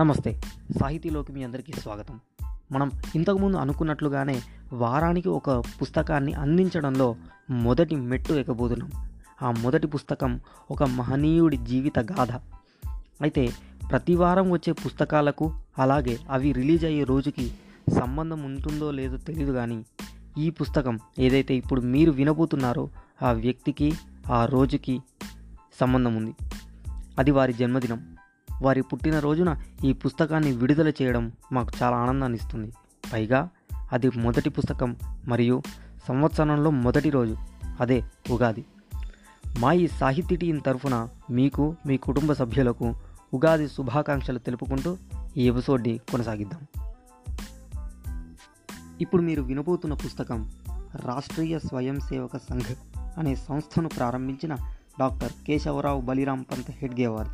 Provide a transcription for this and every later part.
నమస్తే. సాహితీలోకి మీ అందరికీ స్వాగతం. మనం ఇంతకుముందు అనుకున్నట్లుగానే వారానికి ఒక పుస్తకాన్ని అందించడంలో మొదటి మెట్టు ఎక్కబోతున్నాం ఆ మొదటి పుస్తకం ఒక మహనీయుడి జీవిత గాథ. అయితే ప్రతి వారం వచ్చే పుస్తకాలకు అలాగే అవి రిలీజ్ అయ్యే రోజుకి సంబంధం ఉంటుందో లేదో తెలియదు కానీ ఈ పుస్తకం ఏదైతే ఇప్పుడు మీరు వినబోతున్నారో ఆ వ్యక్తికి ఆ రోజుకి సంబంధం ఉంది. అది వారి జన్మదినం. వారి పుట్టినరోజున ఈ పుస్తకాన్ని విడుదల చేయడం మాకు చాలా ఆనందాన్ని ఇస్తుంది పైగా అది మొదటి పుస్తకం మరియు సంవత్సరంలో మొదటి రోజు. అదే ఉగాది. మా ఈ సాహితీ టీం తరఫున మీకు మీ కుటుంబ సభ్యులకు ఉగాది శుభాకాంక్షలు తెలుపుకుంటూ ఈ ఎపిసోడ్ని కొనసాగిద్దాం. ఇప్పుడు మీరు వినబోతున్న పుస్తకం రాష్ట్రీయ స్వయం సేవక సంఘ్ అనే సంస్థను ప్రారంభించిన డాక్టర్ కేశవరావు బలిరాం పంత్ హెడ్గేవార్.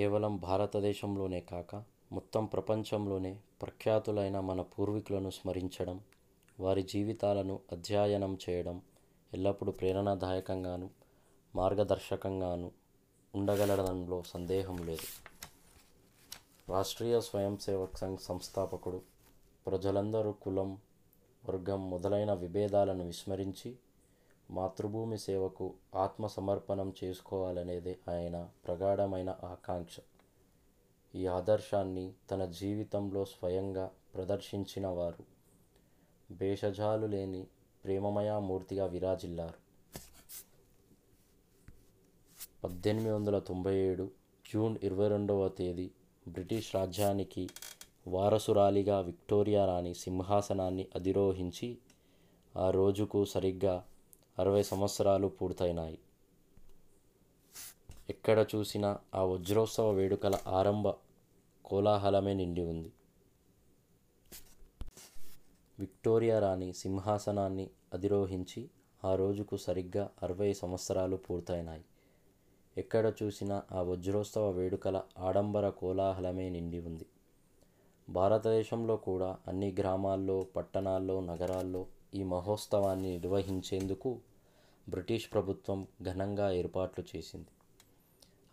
కేవలం భారతదేశంలోనే కాక మొత్తం ప్రపంచంలోనే ప్రఖ్యాతులైన మన పూర్వీకులను స్మరించడం వారి జీవితాలను అధ్యయనం చేయడం ఎల్లప్పుడూ ప్రేరణాదాయకంగాను మార్గదర్శకంగాను ఉండగలడంలో సందేహం లేదు. రాష్ట్రీయ స్వయం సేవక్ సంఘ్ సంస్థాపకుడు ప్రజలందరూ కులం వర్గం మొదలైన విభేదాలను విస్మరించి మాతృభూమి సేవకు ఆత్మ సమర్పణం చేసుకోవాలనేదే ఆయన ప్రగాఢమైన ఆకాంక్ష. ఈ ఆదర్శాన్ని తన జీవితంలో స్వయంగా ప్రదర్శించిన వారు భేషజాలు లేని ప్రేమమయ మూర్తిగా విరాజిల్లారు. పద్దెనిమిది వందల తొంభై ఏడు జూన్ ఇరవై రెండవ తేదీ బ్రిటిష్ రాజ్యానికి వారసురాలిగా విక్టోరియా రాణి సింహాసనాన్ని అధిరోహించి ఆ రోజుకు సరిగ్గా అరవై సంవత్సరాలు పూర్తయినాయి. ఎక్కడ చూసినా ఆ వజ్రోత్సవ వేడుకల ఆరంభ కోలాహలమే నిండి ఉంది. విక్టోరియా రాణి సింహాసనాన్ని అధిరోహించి ఆ రోజుకు సరిగ్గా అరవై సంవత్సరాలు పూర్తయినాయి. ఎక్కడ చూసినా ఆ వజ్రోత్సవ వేడుకల ఆడంబర కోలాహలమే నిండి ఉంది. భారతదేశంలో కూడా అన్ని గ్రామాల్లో పట్టణాల్లో నగరాల్లో ఈ మహోత్సవాన్ని నిర్వహించేందుకు బ్రిటిష్ ప్రభుత్వం ఘనంగా ఏర్పాట్లు చేసింది.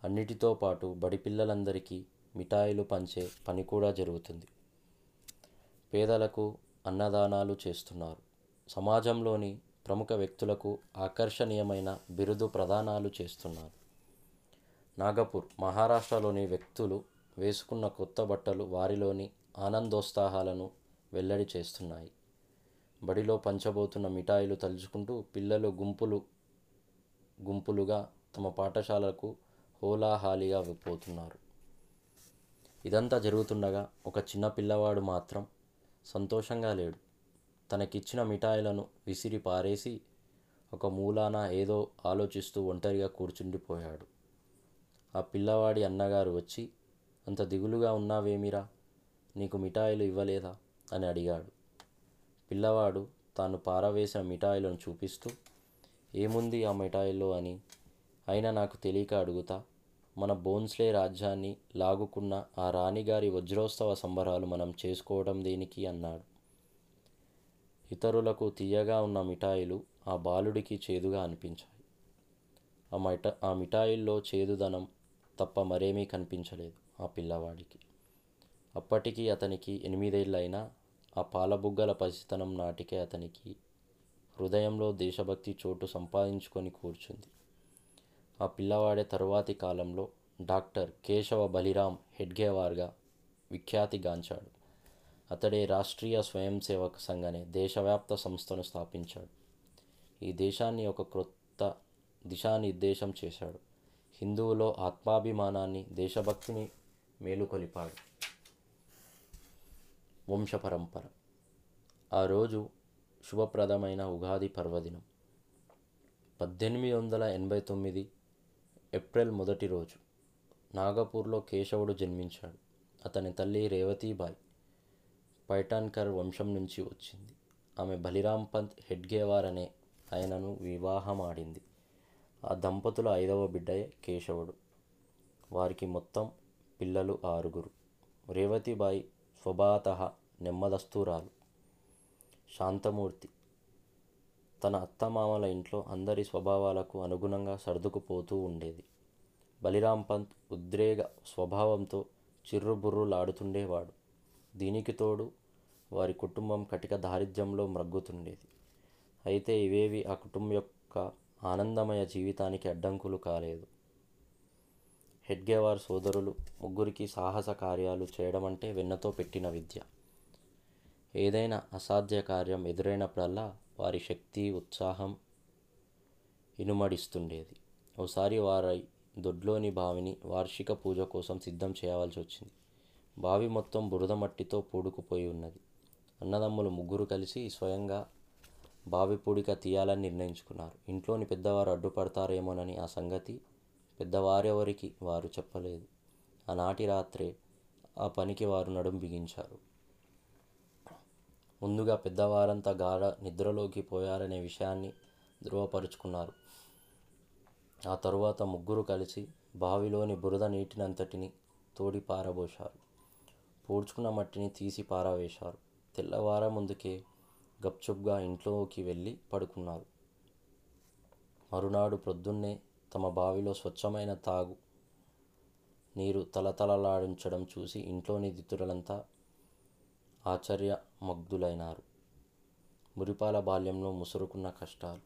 అన్నిటితో పాటు బడి పిల్లలందరికీ మిఠాయిలు పంచే పని కూడా జరుగుతుంది. పేదలకు అన్నదానాలు చేస్తున్నారు. సమాజంలోని ప్రముఖ వ్యక్తులకు ఆకర్షణీయమైన బిరుదు ప్రదానాలు చేస్తున్నారు. నాగపూర్ మహారాష్ట్రలోని వ్యక్తులు వేసుకున్న కొత్త బట్టలు వారిలోని ఆనందోత్సాహాలను వెల్లడి చేస్తున్నాయి. బడిలో పంచబోతున్న మిఠాయిలు తలుచుకుంటూ పిల్లలు గుంపులు గుంపులుగా తమ పాఠశాలకు హోలాహాలిగా పోతున్నారు. ఇదంతా జరుగుతుండగా ఒక చిన్న పిల్లవాడు మాత్రం సంతోషంగా లేడు. తనకిచ్చిన మిఠాయిలను విసిరి పారేసి ఒక మూలాన ఏదో ఆలోచిస్తూ ఒంటరిగా కూర్చుండిపోయాడు. ఆ పిల్లవాడి అన్నగారు వచ్చి అంత దిగులుగా ఉన్నావేమిరా? నీకు మిఠాయిలు ఇవ్వలేదా? అని అడిగాడు. పిల్లవాడు తాను పారవేసిన మిఠాయిలను చూపిస్తూ ఏముంది ఆ మిఠాయిలో అని అయినా నాకు తెలియక అడుగుతా మన బోన్స్లే రాజ్యాన్ని లాగుకున్న ఆ రాణిగారి వజ్రోత్సవ సంబరాలు మనం చేసుకోవడం దేనికి అన్నాడు. ఇతరులకు తీయగా ఉన్న మిఠాయిలు ఆ బాలుడికి చేదుగా అనిపించాయి. ఆ మిఠ ఆ మిఠాయిల్లో చేదుదనం తప్ప మరేమీ కనిపించలేదు ఆ పిల్లవాడికి. అప్పటికి అతనికి ఎనిమిదేళ్ళైనా ఆ పాలబుగ్గల పసితనం నాటికే అతనికి హృదయంలో దేశభక్తి చోటు సంపాదించుకొని కూర్చుంది. ఆ పిల్లవాడే తరువాతి కాలంలో డాక్టర్ కేశవ బలిరామ్ హెడ్గేవార్గా విఖ్యాతిగాంచాడు అతడే రాష్ట్రీయ స్వయం సేవక సంఘనే దేశవ్యాప్త సంస్థను స్థాపించాడు. ఈ దేశాన్ని ఒక క్రొత్త దిశానిర్దేశం చేశాడు. హిందువులో ఆత్మాభిమానాన్ని దేశభక్తిని మేలుకొలిపాడు. వంశపరంపర. ఆ రోజు శుభప్రదమైన ఉగాది పర్వదినం. పద్దెనిమిది వందల ఎనభై తొమ్మిది ఏప్రిల్ మొదటి రోజు నాగపూర్లో కేశవుడు జన్మించాడు. అతని తల్లి రేవతీబాయ్ పైటాన్కర్ వంశం నుంచి వచ్చింది. ఆమె బలిరామ్ పంత్ హెడ్గేవార్ అనే ఆయనను వివాహం ఆడింది ఆ దంపతుల ఐదవ బిడ్డయే కేశవుడు. వారికి మొత్తం పిల్లలు ఆరుగురు. రేవతిబాయి స్వభాత నెమ్మదస్తురాలు శాంతమూర్తి తన అత్తమామల ఇంట్లో అందరి స్వభావాలకు అనుగుణంగా సర్దుకుపోతూ ఉండేది. బలిరాం పంత్ ఉద్రేగ స్వభావంతో చిర్రుబుర్రులాడుతుండేవాడు. దీనికి తోడు వారి కుటుంబం కటిక దారిద్ర్యంలో మ్రగ్గుతుండేది. అయితే ఇవేవి ఆ కుటుంబం యొక్క ఆనందమయ జీవితానికి అడ్డంకులు కాలేదు. హెడ్గేవార్ సోదరులు ముగ్గురికి సాహస కార్యాలు చేయడం అంటే వెన్నతో పెట్టిన విద్య. ఏదైనా అసాధ్య కార్యం ఎదురైనప్పుడల్లా వారి శక్తి ఉత్సాహం ఇనుమడిస్తుండేది. ఓసారి వారి దొడ్లోని బావిని వార్షిక పూజ కోసం సిద్ధం చేయవలసి వచ్చింది. బావి మొత్తం బురద మట్టితో పూడుకుపోయి ఉన్నది. అన్నదమ్ములు ముగ్గురు కలిసి స్వయంగా బావి పూడిక తీయాలని నిర్ణయించుకున్నారు. ఇంట్లోని పెద్దవారు అడ్డుపడతారేమోనని ఆ సంగతి పెద్దవారెవరికి వారు చెప్పలేదు. ఆనాటి రాత్రే ఆ పనికి వారు నడుం బిగించారు. ముందుగా పెద్దవారంతా గాఢ నిద్రలోకి పోయారనే విషయాన్ని ధృవపరుచుకున్నారు. ఆ తరువాత ముగ్గురు కలిసి బావిలోని బురద నీటినంతటిని తోడి పారబోశారు. పూడ్చుకున్న మట్టిని తీసి పారవేశారు. తెల్లవార ముందుకే గప్చుప్గా ఇంట్లోకి వెళ్ళి పడుకున్నారు. మరునాడు ప్రొద్దున్నే తమ బావిలో స్వచ్ఛమైన తాగు నీరు తలతలలాడించడం చూసి ఇంట్లోని దితులంతా ఆశ్చర్యమగ్ధులైనారు. మురిపాల బాల్యంలో ముసురుకున్న కష్టాలు.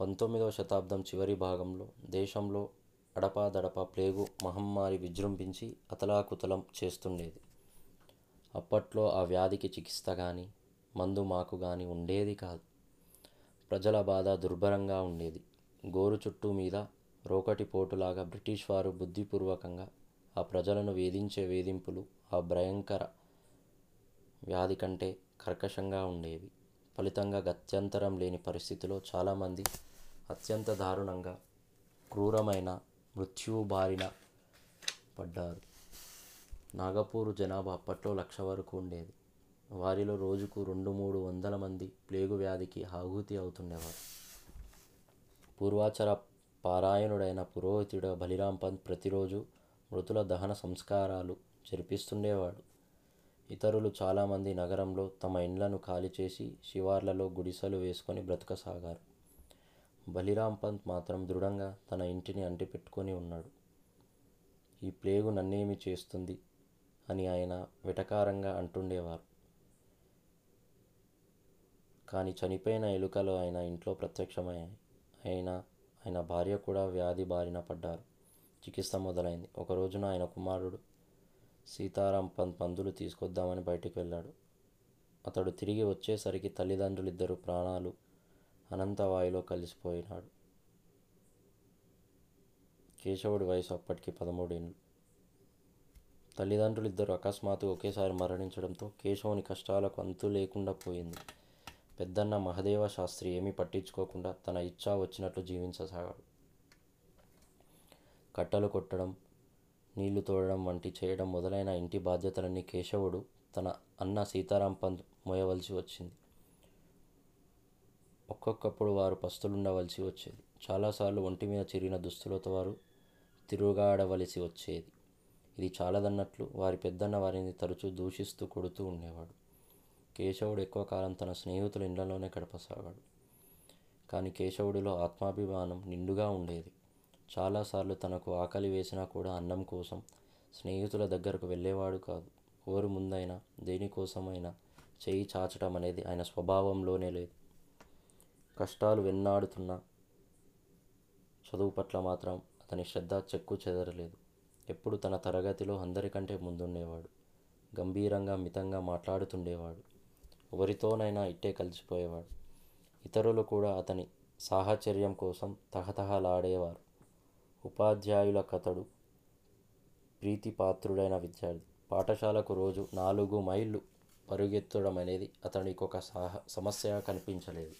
పంతొమ్మిదవ శతాబ్దం చివరి భాగంలో దేశంలో అడపాదడపా ప్లేగు మహమ్మారి విజృంభించి అతలాకుతలం చేస్తుండేది. అప్పట్లో ఆ వ్యాధికి చికిత్స కానీ మందు మాకు కానీ ఉండేది కాదు. ప్రజల బాధ దుర్భరంగా ఉండేది. గోరు చుట్టూ మీద రోకటి పోటులాగా బ్రిటిష్ వారు బుద్ధిపూర్వకంగా ఆ ప్రజలను వేధించే వేధింపులు ఆ భయంకర వ్యాధి కంటే కర్కశంగా ఉండేవి. ఫలితంగా గత్యంతరం లేని పరిస్థితిలో చాలామంది అత్యంత దారుణంగా క్రూరమైన మృత్యువు బారిన పడ్డారు. నాగపూరు జనాభా అప్పట్లో లక్ష వరకు ఉండేది. వారిలో రోజుకు రెండు మూడు వందల మంది ప్లేగు వ్యాధికి ఆహుతి అవుతుండేవారు. పూర్వాచర పారాయణుడైన పురోహితుడు బలిరాం పంత్ ప్రతిరోజు మృతుల దహన సంస్కారాలు జరిపిస్తుండేవాడు. ఇతరులు చాలామంది నగరంలో తమ ఇండ్లను ఖాళీ చేసి శివార్లలో గుడిసెలు వేసుకొని బ్రతకసాగారు. బలిరాం పంత్ మాత్రం దృఢంగా తన ఇంటిని అంటిపెట్టుకొని ఉన్నాడు. ఈ ప్లేగు నన్నేమి చేస్తుంది? అని ఆయన వెటకారంగా అంటుండేవారు. కానీ చనిపోయిన ఎలుకలు ఆయన ఇంట్లో ప్రత్యక్షమయ్యాయి. ఆయన ఆయన భార్య కూడా వ్యాధి బారిన పడ్డారు. చికిత్స మొదలైంది. ఒక రోజున ఆయన కుమారుడు సీతారాం పం పందులు తీసుకొద్దామని బయటికి వెళ్ళాడు. అతడు తిరిగి వచ్చేసరికి తల్లిదండ్రులిద్దరు ప్రాణాలు అనంతవాయులో కలిసిపోయినాడు. కేశవుడి వయసు అప్పటికి పదమూడేళ్ళు తల్లిదండ్రులిద్దరూ అకస్మాత్తు ఒకేసారి మరణించడంతో కేశవుని కష్టాలకు అంతు లేకుండా పోయింది. పెద్దన్న మహదేవ శాస్త్రి ఏమీ పట్టించుకోకుండా తన ఇచ్చా వచ్చినట్లు జీవించసాగాడు. కట్టలు కొట్టడం నీళ్ళు తోడడం వంటి చేయడం మొదలైన ఇంటి బాధ్యతలన్నీ కేశవుడు తన అన్న సీతారాం పంత్ మోయవలసి వచ్చింది. ఒక్కొక్కప్పుడు వారు పస్తులుండవలసి వచ్చేది. చాలాసార్లు ఒంటి మీద చిరిగిన దుస్తులతో వారు తిరుగాడవలసి వచ్చేది. ఇది చాలదన్నట్లు వారి పెద్దన్న వారిని తరచూ దూషిస్తూ కొడుతూ ఉండేవాడు. కేశవుడు ఎక్కువ కాలం తన స్నేహితుల ఇండ్లలోనే గడపసాగాడు. కానీ కేశవుడిలో ఆత్మాభిమానం నిండుగా ఉండేది. చాలాసార్లు తనకు ఆకలి వేసినా కూడా అన్నం కోసం స్నేహితుల దగ్గరకు వెళ్ళేవాడు కాదు. ఓరు ముందైనా దేనికోసమైనా చేయి చాచడం అనేది ఆయన స్వభావంలోనే లేదు. కష్టాలు వెన్నాడుతున్నా చదువు పట్ల మాత్రం అతని శ్రద్ధ చెక్కు చెదరలేదు. ఎప్పుడు తన తరగతిలో అందరికంటే ముందుండేవాడు. గంభీరంగా మితంగా మాట్లాడుతుండేవాడు. ఎవరితోనైనా ఇట్టే కలిసిపోయేవాడు. ఇతరులు కూడా అతని సాహచర్యం కోసం తహతహలాడేవారు. ఉపాధ్యాయుల కథడు ప్రీతిపాత్రుడైన విద్యార్థి. పాఠశాలకు రోజు నాలుగు మైళ్ళు పరుగెత్తడం అనేది అతనికి ఒక సాహ సమస్యగా కనిపించలేదు.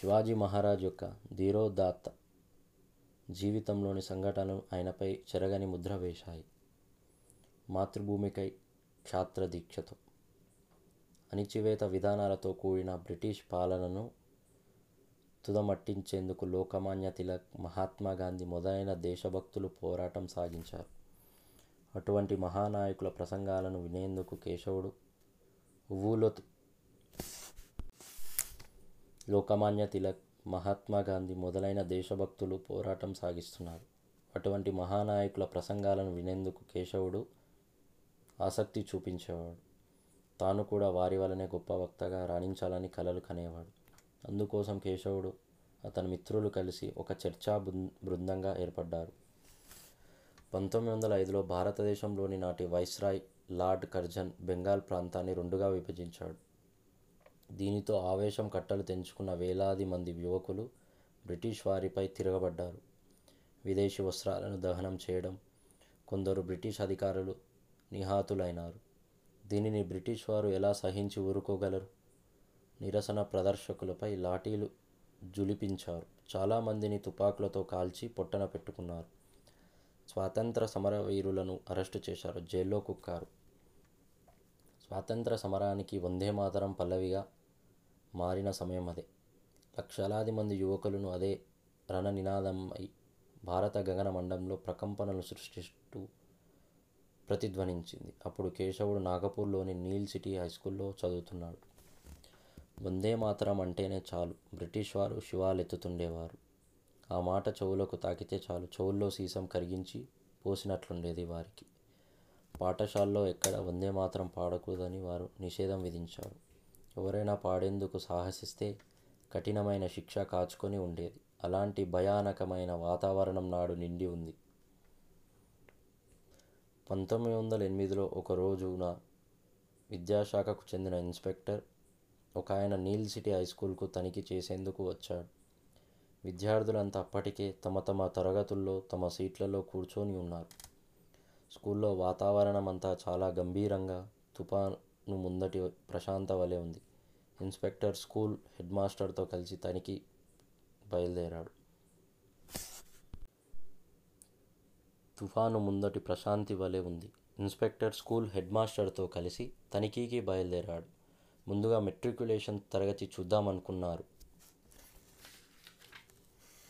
శివాజీ మహారాజ్ యొక్క ధీరోదాత్త జీవితంలోని సంఘటనలు ఆయనపై చెరగని ముద్ర వేశాయి. మాతృభూమికై క్షాత్ర దీక్షతో అణిచివేత విధానాలతో కూడిన బ్రిటిష్ పాలనను తుదమట్టించేందుకు లోకమాన్య తిలక్ మహాత్మా గాంధీ మొదలైన దేశభక్తులు పోరాటం సాగించారు. అటువంటి మహానాయకుల ప్రసంగాలను వినేందుకు కేశవుడు ఉవ్వులో లోకమాన్య తిలక్ మహాత్మా గాంధీ మొదలైన దేశభక్తులు పోరాటం సాగిస్తున్నారు. అటువంటి మహానాయకుల ప్రసంగాలను వినేందుకు కేశవుడు ఆసక్తి చూపించేవాడు. తాను కూడా వారి వలనే గొప్ప వక్తగా రాణించాలని కలలు కనేవాడు. అందుకోసం కేశవుడు అతని మిత్రులు కలిసి ఒక చర్చా బృందంగా ఏర్పడ్డారు. పంతొమ్మిది వందల ఐదులో భారతదేశంలోని నాటి వైస్రాయ్ లార్డ్ కర్జన్ బెంగాల్ ప్రాంతాన్ని రెండుగా విభజించాడు. దీనితో ఆవేశం కట్టలు తెంచుకున్న వేలాది మంది యువకులు బ్రిటిష్ వారిపై తిరగబడ్డారు. విదేశీ వస్త్రాలను దహనం చేయడం కొందరు బ్రిటిష్ అధికారులు నిహాతులైనారు. దీనిని బ్రిటిష్ వారు ఎలా సహించి ఊరుకోగలరు? నిరసన ప్రదర్శకులపై లాఠీలు జులిపించారు. చాలామందిని తుపాకులతో కాల్చి పొట్టన పెట్టుకున్నారు. స్వాతంత్ర సమరవీరులను అరెస్టు చేశారు. జైల్లో కుక్కారు. స్వాతంత్ర సమరానికి వందే మాతరం పల్లవిగా మారిన సమయం అదే. లక్షలాది మంది యువకులను అదే రణ నినాదమై భారత గగన మండంలో ప్రకంపనలు సృష్టిస్తూ ప్రతిధ్వనించింది. అప్పుడు కేశవుడు నాగపూర్లోని నీల్ సిటీ హై స్కూల్లో చదువుతున్నాడు. వందే మాతరం అంటేనే చాలు. బ్రిటిష్ వారు శివాలెత్తుతుండేవారు. ఆ మాట చెవులకు తాకితే చాలు. చెవుల్లో సీసం కరిగించి పోసినట్లుండేది వారికి. పాఠశాలలో ఎక్కడ వందే మాత్రం పాడకూడదని వారు నిషేధం విధించారు. ఎవరైనా పాడేందుకు సాహసిస్తే కఠినమైన శిక్ష కాచుకొని ఉండేది. అలాంటి భయానకమైన వాతావరణం నాడు నిండి ఉంది. పంతొమ్మిది వందల ఎనిమిదిలో ఒక రోజున విద్యాశాఖకు చెందిన ఇన్స్పెక్టర్ ఒక ఆయన నీల్ సిటీ హై స్కూల్కు తనిఖీ చేసేందుకు వచ్చాడు. విద్యార్థులంతా అప్పటికే తమ తమ తరగతుల్లో తమ సీట్లలో కూర్చొని ఉన్నారు. స్కూల్లో వాతావరణం అంతా చాలా గంభీరంగా తుఫాను ముందటి ప్రశాంత వలె ఉంది. ఇన్స్పెక్టర్ స్కూల్ హెడ్ మాస్టర్తో కలిసి తనిఖీ బయలుదేరాడు. తుఫాను ముందటి ప్రశాంతి వలె ఉంది. ఇన్స్పెక్టర్ స్కూల్ హెడ్ మాస్టర్తో కలిసి తనిఖీకి బయలుదేరాడు. ముందుగా మెట్రికులేషన్ తరగతి చూద్దామనుకున్నారు.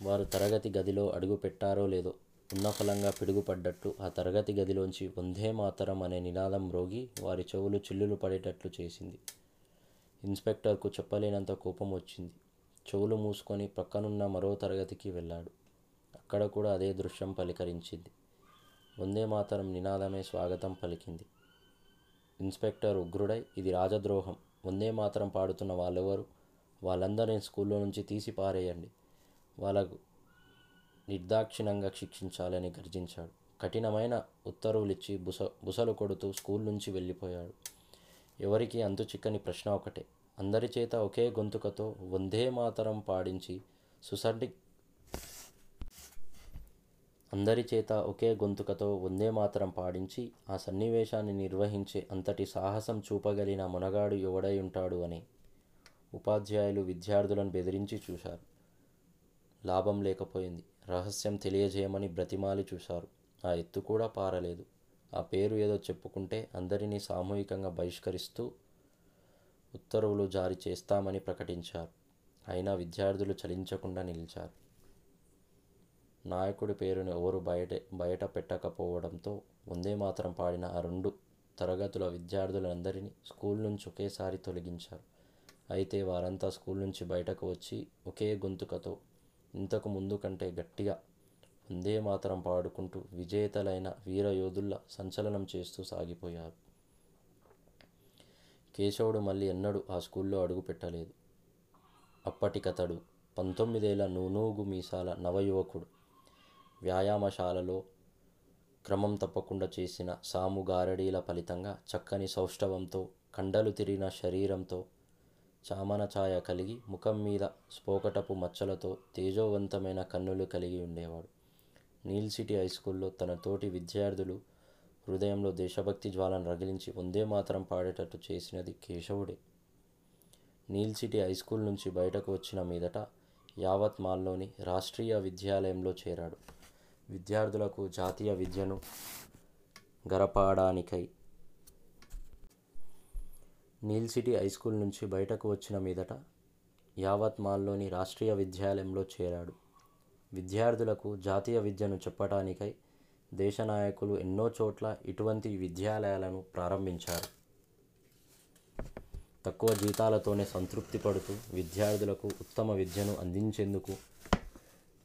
వారు తరగతి గదిలో అడుగు పెట్టారో లేదో ఉన్న ఫలంగా పిడుగుపడ్డట్లు ఆ తరగతి గదిలోంచి వందే మాతరం అనే నినాదం రోగి వారి చెవులు చిల్లులు పడేటట్లు చేసింది. ఇన్స్పెక్టర్కు చెప్పలేనంత కోపం వచ్చింది. చెవులు మూసుకొని ప్రక్కనున్న మరో తరగతికి వెళ్ళాడు. అక్కడ కూడా అదే దృశ్యం పలికరించింది. వందే మాతరం నినాదమే స్వాగతం పలికింది. ఇన్స్పెక్టర్ ఉగ్రుడై ఇది రాజద్రోహం. వందే మాతరం పాడుతున్న వాళ్ళెవరు? వాళ్ళందరినీ స్కూల్లో నుంచి తీసి పారేయండి. వాళ్ళకు నిర్దాక్షిణంగా శిక్షించాలని గర్జించాడు. కఠినమైన ఉత్తర్వులిచ్చి బుస బుసలు కొడుతూ స్కూల్ నుంచి వెళ్ళిపోయాడు. ఎవరికి అంతు చిక్కని ప్రశ్న ఒకటే. అందరి చేత ఒకే గొంతుకతో వందే మాతరం పాడించి సుసండి అందరి చేత ఒకే గొంతుకతో వందే మాత్రం పాడించి ఆ సన్నివేశాన్ని నిర్వహించే అంతటి సాహసం చూపగలిగిన మునగాడు ఎవడై ఉంటాడు అని ఉపాధ్యాయులు విద్యార్థులను బెదిరించి చూశారు. లాభం లేకపోయింది. రహస్యం తెలియజేయమని బ్రతిమాలి చూశారు. ఆ ఎత్తు కూడా పారలేదు. ఆ పేరు ఏదో చెప్పుకుంటే అందరినీ సామూహికంగా బహిష్కరిస్తూ ఉత్తర్వులు జారీ చేస్తామని ప్రకటించారు. అయినా విద్యార్థులు చలించకుండా నిలిచారు. నాయకుడి పేరును ఎవరు బయట బయట పెట్టకపోవడంతో వందే మాత్రం పాడిన ఆ రెండు తరగతుల విద్యార్థులందరినీ స్కూల్ నుంచి ఒకేసారి తొలగించారు. అయితే వారంతా స్కూల్ నుంచి బయటకు వచ్చి ఒకే గొంతుకతో ఇంతకు ముందు కంటే గట్టిగా వందే మాతరం పాడుకుంటూ విజేతలైన వీర యోధుల్లా సంచలనం చేస్తూ సాగిపోయారు. కేశవుడు మళ్ళీ ఎన్నడూ ఆ స్కూల్లో అడుగు పెట్టలేదు. అప్పటికతడు పంతొమ్మిదేళ్ళ నూనూగు మీసాల నవయువకుడు వ్యాయామశాలలో క్రమం తప్పకుండా చేసిన సాము గారడీల ఫలితంగా చక్కని సౌష్ఠవంతో కండలు తిరిగిన శరీరంతో చామన ఛాయ కలిగి ముఖం మీద స్పోకటపు మచ్చలతో తేజోవంతమైన కన్నులు కలిగి ఉండేవాడు. నీల్ సిటీ హై స్కూల్లో తన తోటి విద్యార్థులు హృదయంలో దేశభక్తి జ్వాలను రగిలించి వందే మాత్రం పాడేటట్టు చేసినది కేశవుడే. నీల్ సిటీ హై స్కూల్ నుంచి బయటకు వచ్చిన మీదట యావత్ మాల్లోని రాష్ట్రీయ విద్యాలయంలో చేరాడు. విద్యార్థులకు జాతీయ విద్యను గరపాడానికై. నీల్ సిటీ హై స్కూల్ నుంచి బయటకు వచ్చిన మీదట యావత్మాల్లోని రాష్ట్రీయ విద్యాలయంలో చేరాడు. విద్యార్థులకు జాతీయ విద్యను చెప్పటానికై దేశ నాయకులు ఎన్నో చోట్ల ఇటువంటి విద్యాలయాలను ప్రారంభించారు. తక్కువ జీతాలతోనే సంతృప్తి పడుతూ విద్యార్థులకు ఉత్తమ విద్యను అందించేందుకు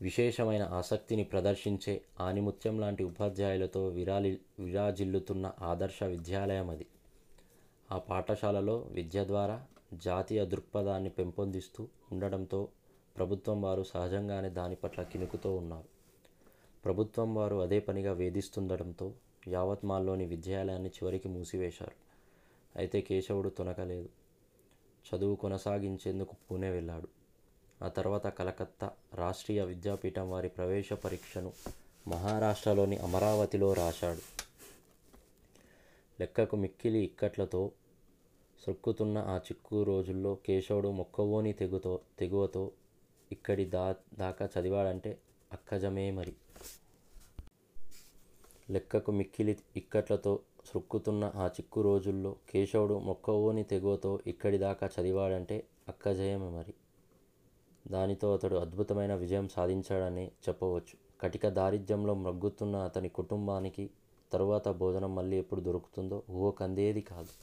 విశేషమైన ఆసక్తిని ప్రదర్శించే ఆనిముత్యం లాంటి ఉపాధ్యాయులతో విరాలి విరాజిల్లుతున్న ఆదర్శ విద్యాలయం అది. ఆ పాఠశాలలో విద్య ద్వారా జాతీయ దృక్పథాన్ని పెంపొందిస్తూ ఉండడంతో ప్రభుత్వం వారు సహజంగానే దాని పట్ల కినుకుతో ఉన్నారు. ప్రభుత్వం వారు అదే పనిగా వేధిస్తుండడంతో యావత్మాల్లోని విద్యాలయాన్ని చివరికి మూసివేశారు. అయితే కేశవుడు తొనకలేదు. చదువు కొనసాగించేందుకు పూణే వెళ్ళాడు. ఆ తర్వాత కలకత్తా రాష్ట్రీయ విద్యాపీఠం వారి ప్రవేశ పరీక్షను మహారాష్ట్రలోని అమరావతిలో రాశాడు. లెక్కకు మిక్కిలి ఇక్కట్లతో సొక్కుతున్న ఆ చిక్కు రోజుల్లో కేశవుడు మొక్కవోని తెగుతో తెగువతో ఇక్కడి దా దాకా చదివాడంటే అక్కజమే మరి. లెక్కకు మిక్కిలి ఇక్కట్లతో సృక్కుతున్న ఆ చిక్కు రోజుల్లో కేశవుడు మొక్కవోని తెగువతో ఇక్కడి దాకా చదివాడంటే అక్కజయమే మరి. దానితో అతడు అద్భుతమైన విజయం సాధించాడని చెప్పవచ్చు. కటిక దారిద్ర్యంలో మ్రగ్గుతున్న అతని కుటుంబానికి తరువాత భోజనం మళ్ళీ ఎప్పుడు దొరుకుతుందో ఊహకందేది కాదు.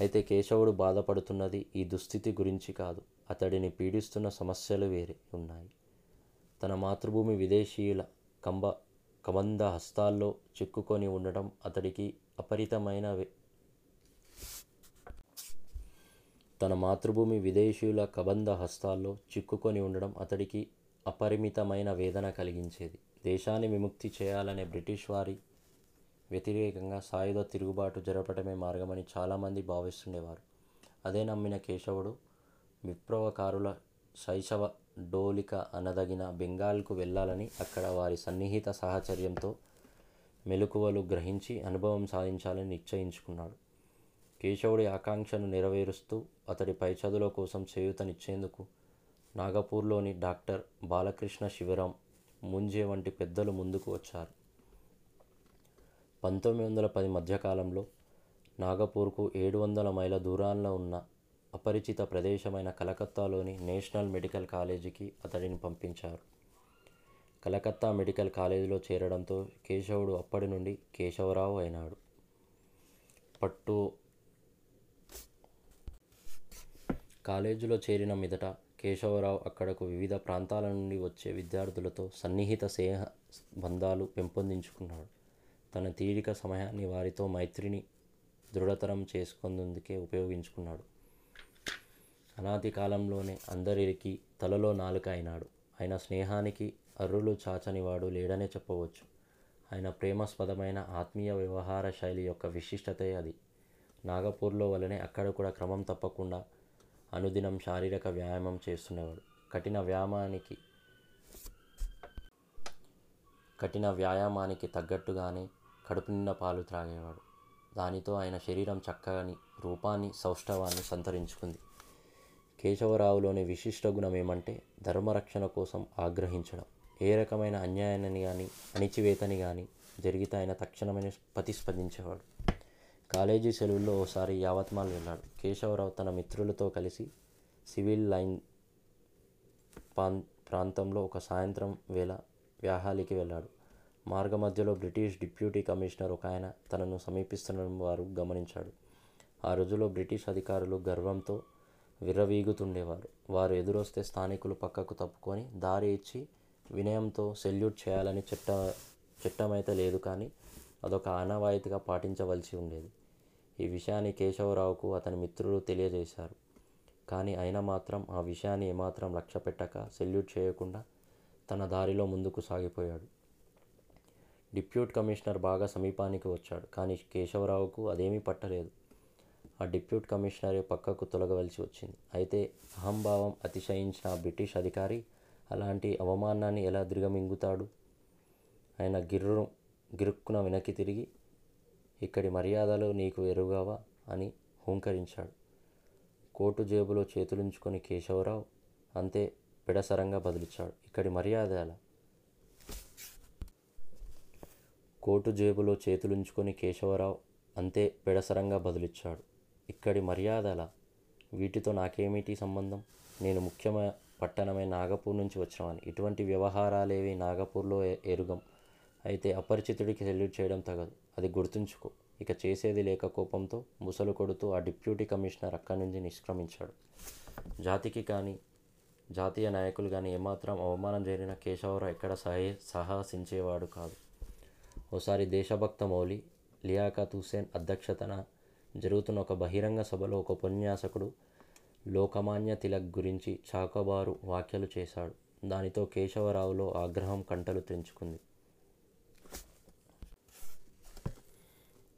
అయితే కేశవుడు బాధపడుతున్నది ఈ దుస్థితి గురించి కాదు. అతడిని పీడిస్తున్న సమస్యలు వేరే ఉన్నాయి. తన మాతృభూమి విదేశీయుల కంబ కబంధ హస్తాల్లో చిక్కుకొని ఉండడం అతడికి అపరితమైన తన మాతృభూమి విదేశీయుల కబంధ హస్తాల్లో చిక్కుకొని ఉండడం అతడికి అపరిమితమైన వేదన కలిగించేది. దేశాన్ని విముక్తి చేయాలనే బ్రిటిష్ వారి వ్యతిరేకంగా సాయుధ తిరుగుబాటు జరపడమే మార్గమని చాలామంది భావిస్తుండేవారు. అదే నమ్మిన కేశవుడు విప్లవకారుల శైశవ డోలిక అనదగిన బెంగాల్కు వెళ్ళాలని అక్కడ వారి సన్నిహిత సాహచర్యంతో మెలకువలు గ్రహించి అనుభవం సాధించాలని నిశ్చయించుకున్నాడు. కేశవుడి ఆకాంక్షను నెరవేరుస్తూ అతడి పై చదువుల కోసం చేయూతనిచ్చేందుకు నాగపూర్లోని డాక్టర్ బాలకృష్ణ శివరాం ముంజే వంటి పెద్దలు ముందుకు వచ్చారు. పంతొమ్మిది వందల పది మధ్యకాలంలో నాగపూర్కు ఏడు వందల మైళ్ళ దూరాల్లో ఉన్న అపరిచిత ప్రదేశమైన కలకత్తాలోని నేషనల్ మెడికల్ కాలేజీకి అతడిని పంపించారు. కలకత్తా మెడికల్ కాలేజీలో చేరడంతో కేశవుడు అప్పటి నుండి కేశవరావు అయినాడు. పట్టు కాలేజీలో చేరిన మీదట కేశవరావు అక్కడకు వివిధ ప్రాంతాల నుండి వచ్చే విద్యార్థులతో సన్నిహిత స్నేహ బంధాలు పెంపొందించుకున్నాడు. తన తీరిక సమయాన్ని వారితో మైత్రిని దృఢతరం చేసుకుందుకే ఉపయోగించుకున్నాడు. అనాది కాలంలోనే అందరికి తలలో నాలుక అయినాడు. ఆయన స్నేహానికి అర్రులు చాచనివాడు లేడనే చెప్పవచ్చు. ఆయన ప్రేమాస్పదమైన ఆత్మీయ వ్యవహార శైలి యొక్క విశిష్టతే అది. నాగపూర్లో వలనే అక్కడ కూడా క్రమం తప్పకుండా అనుదినం శారీరక వ్యాయామం చేస్తున్నవాడు. కఠిన వ్యాయామానికి కఠిన వ్యాయామానికి తగ్గట్టుగానే కడుపు నిండా పాలు త్రాగేవాడు. దానితో ఆయన శరీరం చక్కని రూపాన్ని సౌష్ఠవాన్ని సంతరించుకుంది. కేశవరావులోని విశిష్ట గుణం ఏమంటే ధర్మరక్షణ కోసం ఆగ్రహించడం. ఏ రకమైన అన్యాయాన్ని కానీ అణిచివేతని కానీ జరిగితే ఆయన తక్షణమైన ప్రతిస్పందించేవాడు. కాలేజీ సెలవుల్లో ఓసారి యావత్మాల్ వెళ్ళాడు. కేశవరావు తన మిత్రులతో కలిసి సివిల్ లైన్ పాన్ ప్రాంతంలో ఒక సాయంత్రం వేళ వ్యాహాలికి వెళ్ళాడు. మార్గమధ్యలో బ్రిటిష్ డిప్యూటీ కమిషనర్ ఒక ఆయన తనను సమీపిస్తున్న వారు గమనించాడు. ఆ రోజులో బ్రిటిష్ అధికారులు గర్వంతో విర్రవీగుతుండేవారు. వారు ఎదురొస్తే స్థానికులు పక్కకు తప్పుకొని దారి ఇచ్చి వినయంతో సెల్యూట్ చేయాలని చట్ట చట్టమైతే లేదు కానీ అదొక ఆనవాయితీగా పాటించవలసి ఉండేది. ఈ విషయాన్ని కేశవరావుకు అతని మిత్రులు తెలియజేశారు. కానీ అయినా మాత్రం ఆ విషయాన్ని ఏమాత్రం లక్ష్య పెట్టక సెల్యూట్ చేయకుండా తన దారిలో ముందుకు సాగిపోయాడు. డిప్యూట్ కమిషనర్ బాగా సమీపానికి వచ్చాడు కానీ కేశవరావుకు అదేమీ పట్టలేదు. ఆ డిప్యూట్ కమిషనరే పక్కకు తొలగవలసి వచ్చింది. అయితే అహంభావం అతిశయించిన ఆ బ్రిటిష్ అధికారి అలాంటి అవమానాన్ని ఎలా దిగమింగుతాడు? ఆయన గిర్రు గిరుక్కున వెనక్కి తిరిగి ఇక్కడి మర్యాదలు నీకు ఎరుగావా? అని హూంకరించాడు. కోటు జేబులో చేతులుంచుకొని కేశవరావు అంతే పిడసరంగా బదిలిచ్చాడు. ఇక్కడి మర్యాదల కోటు జేబులో చేతులుంచుకొని కేశవరావు అంతే పెడసరంగా బదులిచ్చాడు. ఇక్కడి మర్యాదల వీటితో నాకేమిటి సంబంధం? నేను ముఖ్యమైన పట్టణమే నాగపూర్ నుంచి వచ్చినవాని ఇటువంటి వ్యవహారాలేవి నాగపూర్లో ఎరుగం. అయితే అపరిచితుడికి సెల్యూట్ చేయడం తగదు. అది గుర్తుంచుకో. ఇక చేసేది లేక కోపంతో ముసలు కొడుతూ ఆ డిప్యూటీ కమిషనర్ అక్కడి నుంచి నిష్క్రమించాడు. జాతికి కానీ జాతీయ నాయకులు కానీ ఏమాత్రం అవమానం జరిగిన కేశవరావు ఎక్కడ సహ సాహసించేవాడు కాదు. ఓసారి దేశభక్త మౌలి లియాఖత్ హుసేన్ అధ్యక్షతన జరుగుతున్న ఒక బహిరంగ సభలో ఒక ఉపన్యాసకుడు లోకమాన్య తిలక్ గురించి చాకబారు వ్యాఖ్యలు చేశాడు. దానితో కేశవరావులో ఆగ్రహం కంటలు తెంచుకుంది.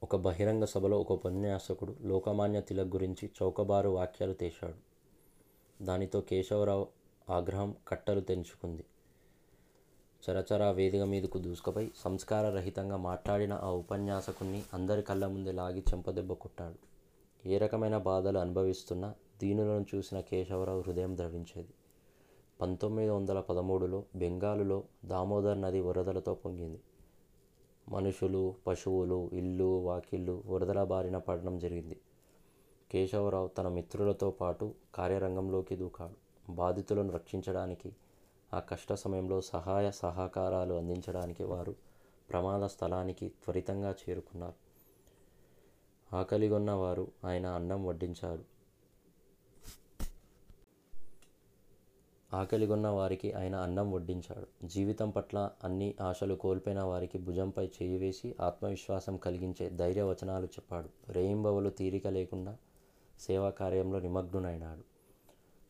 ఒక బహిరంగ సభలో ఒక ఉపన్యాసకుడు లోకమాన్య తిలక్ గురించి చౌకబారు వ్యాఖ్యలు తీశాడు. దానితో కేశవరావు ఆగ్రహం కట్టలు తెంచుకుంది. చరచరా వేదిక మీదకు దూసుకుపోయి సంస్కార రహితంగా మాట్లాడిన ఆ ఉపన్యాసకుణ్ణి అందరి కళ్ళ ముందే లాగి చెంపదెబ్బ కొట్టాడు. ఏ రకమైన బాధలు అనుభవిస్తున్నా దీనులను చూసిన కేశవరావు హృదయం ద్రవించేది. పంతొమ్మిది వందల పదమూడులో బెంగాలులో దామోదర్ నది వరదలతో పొంగింది. మనుషులు పశువులు ఇల్లు వాకిళ్ళు వరదల బారిన పడడం జరిగింది. కేశవరావు తన మిత్రులతో పాటు కార్యరంగంలోకి దూకాడు. బాధితులను రక్షించడానికి ఆ కష్ట సమయంలో సహాయ సహకారాలు అందించడానికి వారు ప్రమాద స్థలానికి త్వరితంగా చేరుకున్నారు. ఆకలిగొన్న వారు ఆయన అన్నం వడ్డించాడు ఆకలిగొన్న వారికి ఆయన అన్నం వడ్డించాడు. జీవితం పట్ల అన్ని ఆశలు కోల్పోయిన వారికి భుజంపై చేయి వేసి ఆత్మవిశ్వాసం కలిగించే ధైర్య వచనాలు చెప్పాడు. రేయింబవలు తీరిక లేకుండా సేవా కార్యంలో నిమగ్నునైనాడు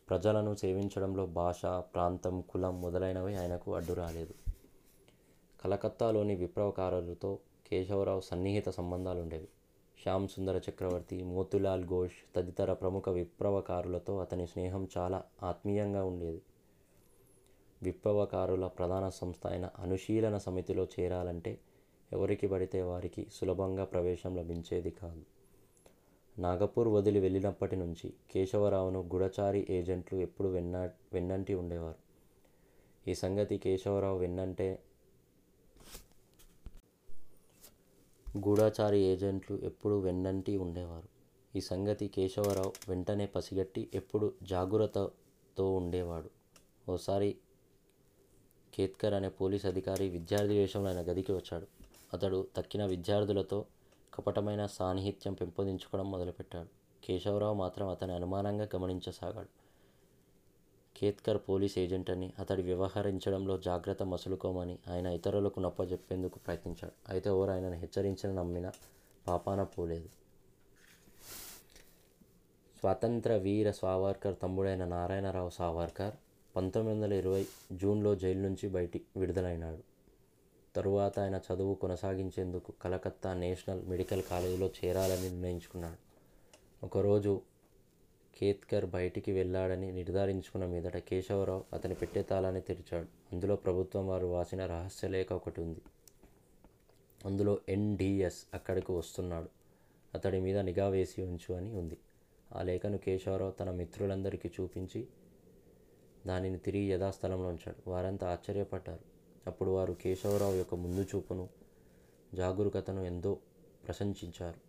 ప్రజలను సేవించడంలో భాష ప్రాంతం కులం మొదలైనవి ఆయనకు అడ్డు రాలేదు. కలకత్తాలోని విప్లవకారులతో కేశవరావు సన్నిహిత సంబంధాలు ఉండేవి శ్యామ్ సుందర చక్రవర్తి మోతిలాల్ ఘోష్ తదితర ప్రముఖ విప్లవకారులతో అతని స్నేహం చాలా ఆత్మీయంగా ఉండేది. విప్లవకారుల ప్రధాన సంస్థ అయిన అనుశీలన సమితిలో చేరాలంటే ఎవరికి పడితే వారికి సులభంగా ప్రవేశం లభించేది కాదు. నాగపూర్ వదిలి వెళ్ళినప్పటి నుంచి కేశవరావును గూఢచారి ఏజెంట్లు ఎప్పుడు వెన్న వెన్నంటి ఉండేవారు. ఈ సంగతి కేశవరావు వెన్నంటే గూఢచారి ఏజెంట్లు ఎప్పుడు వెన్నంటి ఉండేవారు. ఈ సంగతి కేశవరావు వెంటనే పసిగట్టి ఎప్పుడు జాగ్రత్తతో ఉండేవాడు. ఓసారి కేత్కర్ అనే పోలీస్ అధికారి విద్యార్థి వేషంలో ఆయన గదికి వచ్చాడు. అతడు తక్కిన విద్యార్థులతో కపటమైన సాన్నిహిత్యం పెంపొందించుకోవడం మొదలుపెట్టాడు. కేశవరావు మాత్రం అతని అనుమానంగా గమనించసాగాడు. కేత్కర్ పోలీస్ ఏజెంట్ అని అతడి వ్యవహరించడంలో జాగ్రత్త మసులుకోమని ఆయన ఇతరులకు నప్పజెప్పేందుకు ప్రయత్నించాడు. అయితే ఎవరు ఆయనను హెచ్చరించిన నమ్మిన పాపాన పోలేదు. స్వాతంత్ర వీర సావర్కర్ తమ్ముడైన నారాయణరావు సావర్కర్ పంతొమ్మిది వందల ఇరవై జూన్లో జైలు నుంచి బయటి విడుదలైనాడు. తరువాత ఆయన చదువు కొనసాగించేందుకు కలకత్తా నేషనల్ మెడికల్ కాలేజీలో చేరాలని నిర్ణయించుకున్నాడు. ఒకరోజు కేత్కర్ బయటికి వెళ్ళాడని నిర్ధారించుకున్న మీదట కేశవరావు అతని పెట్టే తాళాన్ని తెరిచాడు. అందులో ప్రభుత్వం వారు రాసిన రహస్యలేఖ ఒకటి ఉంది. అందులో ఎన్డిఎస్ అక్కడికి వస్తున్నాడు. అతడి మీద నిఘా వేసి ఉంచు అని ఉంది. ఆ లేఖను కేశవరావు తన మిత్రులందరికీ చూపించి దానిని తిరిగి యథాస్థలంలో ఉంచాడు. వారంతా ఆశ్చర్యపడ్డారు. అప్పుడు వారు కేశవరావు యొక్క ముందు చూపును జాగరూకతను ఎంతో ప్రశంసించారు.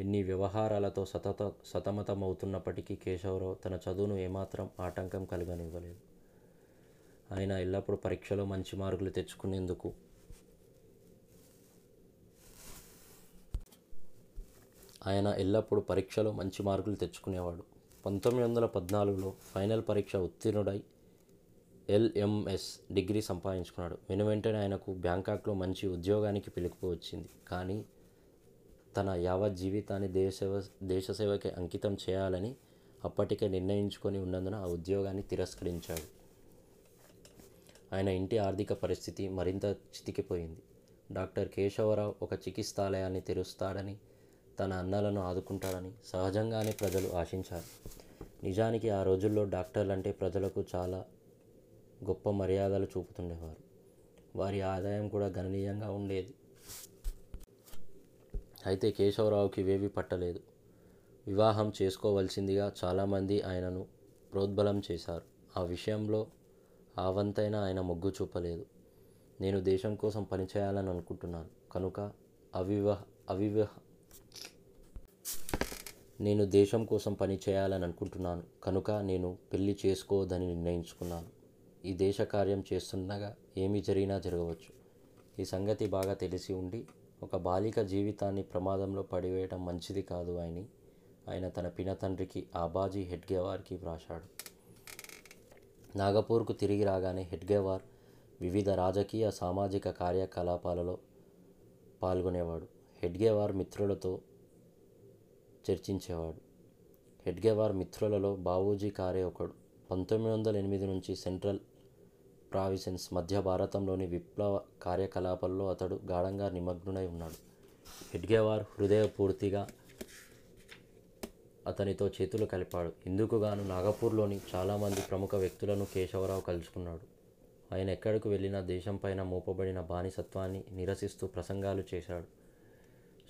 ఎన్ని వ్యవహారాలతో సతత సతమతమవుతున్నప్పటికీ కేశవరావు తన చదువును ఏమాత్రం ఆటంకం కలగనివ్వలేదు. ఆయన ఎల్లప్పుడూ పరీక్షలో మంచి మార్కులు తెచ్చుకునేందుకు ఆయన ఎల్లప్పుడూ పరీక్షలో మంచి మార్కులు తెచ్చుకునేవాడు. పంతొమ్మిది వందల పద్నాలుగులో ఫైనల్ పరీక్ష ఉత్తీర్ణుడై ఎల్ఎంఎస్ డిగ్రీ సంపాదించుకున్నాడు. వెను వెంటనే ఆయనకు బ్యాంకాక్లో మంచి ఉద్యోగానికి పిలుపు వచ్చింది. కానీ తన యావత్ జీవితాన్ని దేశసేవ దేశసేవకి అంకితం చేయాలని అప్పటికే నిర్ణయించుకొని ఉన్నందున ఆ ఉద్యోగాన్ని తిరస్కరించాడు. ఆయన ఇంటి ఆర్థిక పరిస్థితి మరింత చితికిపోయింది. డాక్టర్ కేశవరావు ఒక చికిత్సాలయాన్ని తెరుస్తాడని తన అన్నలను ఆదుకుంటాడని సహజంగానే ప్రజలు ఆశించారు. నిజానికి ఆ రోజుల్లో డాక్టర్లు అంటే ప్రజలకు చాలా గొప్ప మర్యాదలు చూపుతుండేవారు. వారి ఆదాయం కూడా గణనీయంగా ఉండేది. అయితే కేశవరావుకి వేవి పట్టలేదు. వివాహం చేసుకోవలసిందిగా చాలామంది ఆయనను ప్రోద్బలం చేశారు. ఆ విషయంలో ఆ వంతైనా ఆయన మొగ్గు చూపలేదు. నేను దేశం కోసం పనిచేయాలని అనుకుంటున్నాను. కనుక అవివాహ అవివాహ నేను దేశం కోసం పని చేయాలని అనుకుంటున్నాను. కనుక నేను పెళ్ళి చేసుకోవద్దని నిర్ణయించుకున్నాను. ఈ దేశ కార్యం చేస్తుండగా ఏమి జరిగినా జరగవచ్చు. ఈ సంగతి బాగా తెలిసి ఉండి ఒక బాలిక జీవితాన్ని ప్రమాదంలో పడివేయడం మంచిది కాదు అని ఆయన తన పినతండ్రికి ఆబాజీ హెడ్గేవార్కి వ్రాశాడు. నాగపూర్కు తిరిగి రాగానే హెడ్గేవార్ వివిధ రాజకీయ సామాజిక కార్యకలాపాలలో పాల్గొనేవాడు. హెడ్గేవార్ మిత్రులతో చర్చించేవాడు. హెడ్గేవార్ మిత్రులలో బావూజీ కారే ఒకడు. పంతొమ్మిది వందల ఎనిమిది నుంచి సెంట్రల్ ప్రావిసెన్స్ మధ్య భారతంలోని విప్లవ కార్యకలాపాల్లో అతడు గాఢంగా నిమగ్నుడై ఉన్నాడు. హెడ్గేవార్ హృదయపూర్తిగా అతనితో చేతులు కలిపాడు. ఇందుకుగాను నాగపూర్లోని చాలామంది ప్రముఖ వ్యక్తులను కేశవరావు కలుసుకున్నాడు. ఆయన ఎక్కడికి వెళ్ళినా దేశంపైన మోపబడిన బానిసత్వాన్ని నిరసిస్తూ ప్రసంగాలు చేశాడు.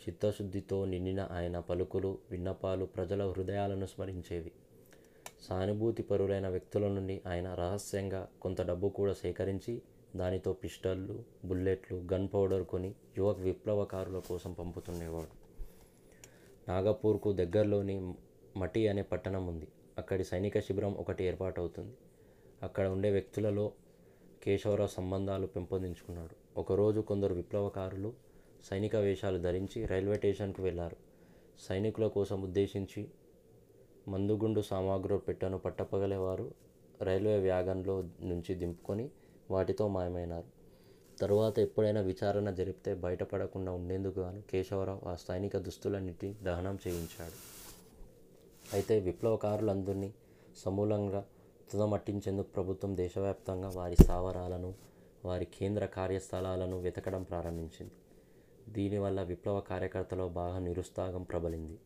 చిత్తశుద్ధితో నిండిన ఆయన పలుకులు విన్నపాలు ప్రజల హృదయాలను స్మరించేవి. సానుభూతి పరులైన వ్యక్తుల నుండి ఆయన రహస్యంగా కొంత డబ్బు కూడా సేకరించి దానితో పిస్టళ్ళు బుల్లెట్లు గన్ పౌడర్ కొని యువ విప్లవకారుల కోసం పంపుతుండేవాడు. నాగపూర్కు దగ్గరలోని మటి అనే పట్టణం ఉంది. అక్కడి సైనిక శిబిరం ఒకటి ఏర్పాటవుతుంది. అక్కడ ఉండే వ్యక్తులలో కేశవరావు సంబంధాలు పెంపొందించుకున్నాడు. ఒకరోజు కొందరు విప్లవకారులు సైనిక వేషాలు ధరించి రైల్వే స్టేషన్కు వెళ్ళారు సైనికుల కోసం ఉద్దేశించి మందుగుండు సామాగ్రి పెట్టెను పట్టపగలేవారు రైల్వే వ్యాగన్లో నుంచి దింపుకొని వాటితో మాయమైనారు. తరువాత ఎప్పుడైనా విచారణ జరిపితే బయటపడకుండా ఉండేందుకు గాను కేశవరావు ఆ సైనిక దుస్తులన్నిటి దహనం చేయించాడు. అయితే విప్లవకారులందరినీ సమూలంగా తుదమట్టించేందుకు ప్రభుత్వం దేశవ్యాప్తంగా వారి స్థావరాలను వారి కేంద్ర కార్యస్థలాలను వెతకడం ప్రారంభించింది. దీనివల్ల విప్లవ కార్యకర్తలో బాగా నిరుత్సాహం ప్రబలింది.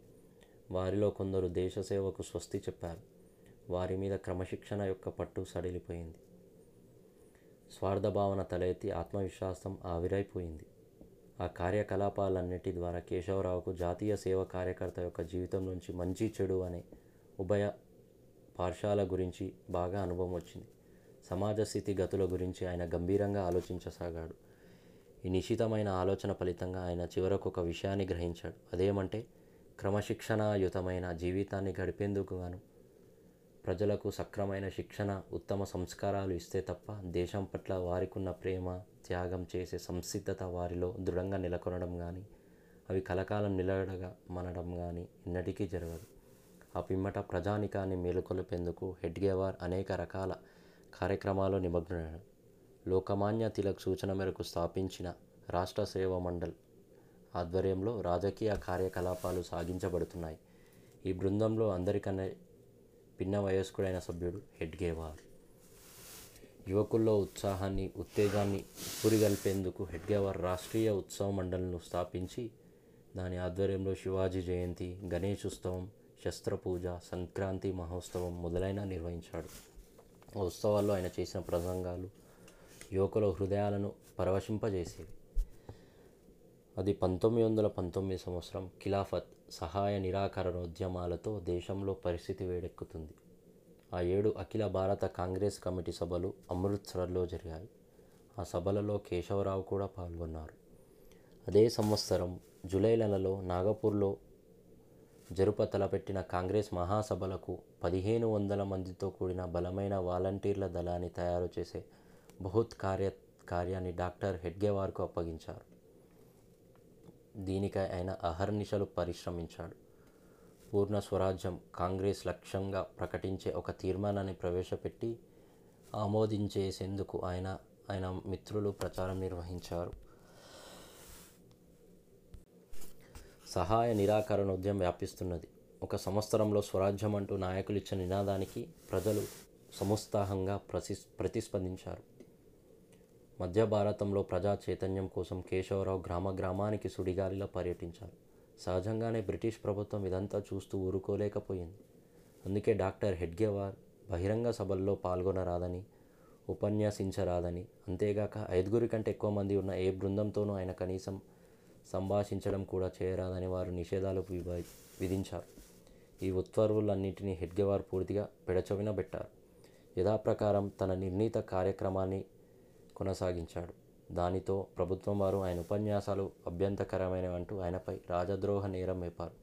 వారిలో కొందరు దేశ సేవకు స్వస్తి చెప్పారు. వారి మీద క్రమశిక్షణ యొక్క పట్టు సడిలిపోయింది. స్వార్థ భావన ఆత్మవిశ్వాసం ఆవిరైపోయింది. ఆ కార్యకలాపాలన్నిటి ద్వారా కేశవరావుకు జాతీయ సేవ కార్యకర్త యొక్క జీవితం నుంచి మంచి చెడు అనే ఉభయ పార్శాల గురించి బాగా అనుభవం వచ్చింది. సమాజ స్థితిగతుల గురించి ఆయన గంభీరంగా ఆలోచించసాగాడు. ఈ నిశితమైన ఆలోచన ఫలితంగా ఆయన చివరకు ఒక విషయాన్ని గ్రహించాడు. అదేమంటే క్రమశిక్షణాయుతమైన జీవితాన్ని గడిపేందుకు గాను ప్రజలకు సక్రమైన శిక్షణ ఉత్తమ సంస్కారాలు ఇస్తే తప్ప దేశం పట్ల వారికున్న ప్రేమ త్యాగం చేసే సంసిద్ధత వారిలో దృఢంగా నెలకొనడం కానీ అవి కలకాలం నిలడగా మనడం కానీ ఎన్నటికీ జరగదు. ఆ పిమ్మట ప్రజానికాన్ని మేలుకొలిపేందుకు హెడ్గేవార్ అనేక రకాల కార్యక్రమాల్లో నిమగ్నుడయ్యాడు. లోకమాన్య తిలక్ సూచన మేరకు స్థాపించిన రాష్ట్ర సేవ మండల్ ఆధ్వర్యంలో రాజకీయ కార్యకలాపాలు సాగించబడుతున్నాయి. ఈ బృందంలో అందరికన్నా పిన్న వయస్కుడైన సభ్యుడు హెడ్గేవార్. యువకుల్లో ఉత్సాహాన్ని ఉత్తేజాన్ని పురిగల్పేందుకు హెడ్గేవార్ రాష్ట్రీయ ఉత్సవ మండలిను స్థాపించి దాని ఆధ్వర్యంలో శివాజీ జయంతి గణేష్ ఉత్సవం శస్త్రపూజ సంక్రాంతి మహోత్సవం మొదలైన నిర్వహించాడు. ఆ ఉత్సవాల్లో ఆయన చేసిన ప్రసంగాలు యువకుల హృదయాలను పరవశింపజేసేవి అది పంతొమ్మిది వందల పంతొమ్మిది సంవత్సరం ఖిలాఫత్ సహాయ నిరాకరణోద్యమాలతో దేశంలో పరిస్థితి వేడెక్కుతుంది. ఆ ఏడు అఖిల భారత కాంగ్రెస్ కమిటీ సభలు అమృత్సర్లో జరిగాయి. ఆ సభలలో కేశవరావు కూడా పాల్గొన్నారు. అదే సంవత్సరం జూలై నెలలో నాగపూర్లో జరుప తలపెట్టిన కాంగ్రెస్ మహాసభలకు పదిహేను వందల మందితో కూడిన బలమైన వాలంటీర్ల దళాన్ని తయారు చేసే బహుత్ కార్య కార్యాన్ని డాక్టర్ హెడ్గేవార్కు అప్పగించారు. దీనికై ఆయన అహర్నిశలు పరిశ్రమించాడు. పూర్ణ స్వరాజ్యం కాంగ్రెస్ లక్ష్యంగా ప్రకటించే ఒక తీర్మానాన్ని ప్రవేశపెట్టి ఆమోదించేసేందుకు ఆయన ఆయన మిత్రులు ప్రచారం నిర్వహించారు. సహాయ నిరాకరణ ఉద్యమం వ్యాపిస్తున్నది. ఒక సంవత్సరంలో స్వరాజ్యం అంటూ నాయకులు ఇచ్చిన నినాదానికి ప్రజలు సముత్సాహంగా ప్రతి ప్రతిస్పందించారు. మధ్య భారతంలో ప్రజా చైతన్యం కోసం కేశవరావు గ్రామ గ్రామానికి సుడిగాలిలో పర్యటించారు. సహజంగానే బ్రిటిష్ ప్రభుత్వం ఇదంతా చూస్తూ ఊరుకోలేకపోయింది. అందుకే డాక్టర్ హెడ్గేవార్ బహిరంగ సభల్లో పాల్గొనరాదని ఉపన్యసించరాదని అంతేగాక ఐదుగురి కంటే ఎక్కువ మంది ఉన్న ఏ బృందంతోనూ ఆయన కనీసం సంభాషించడం కూడా చేయరాదని వారు నిషేధాలు విధించారు. ఈ ఉత్తర్వులన్నింటినీ హెడ్గేవార్ పూర్తిగా పెడచవిన పెట్టారు యథాప్రకారం తన నిర్ణీత కార్యక్రమాన్ని కొనసాగించాడు. దానితో ప్రభుత్వం వారు ఆయన ఉపన్యాసాలు అభ్యంతరకరమైనవంటూ ఆయనపై రాజద్రోహ నేరం వేపారు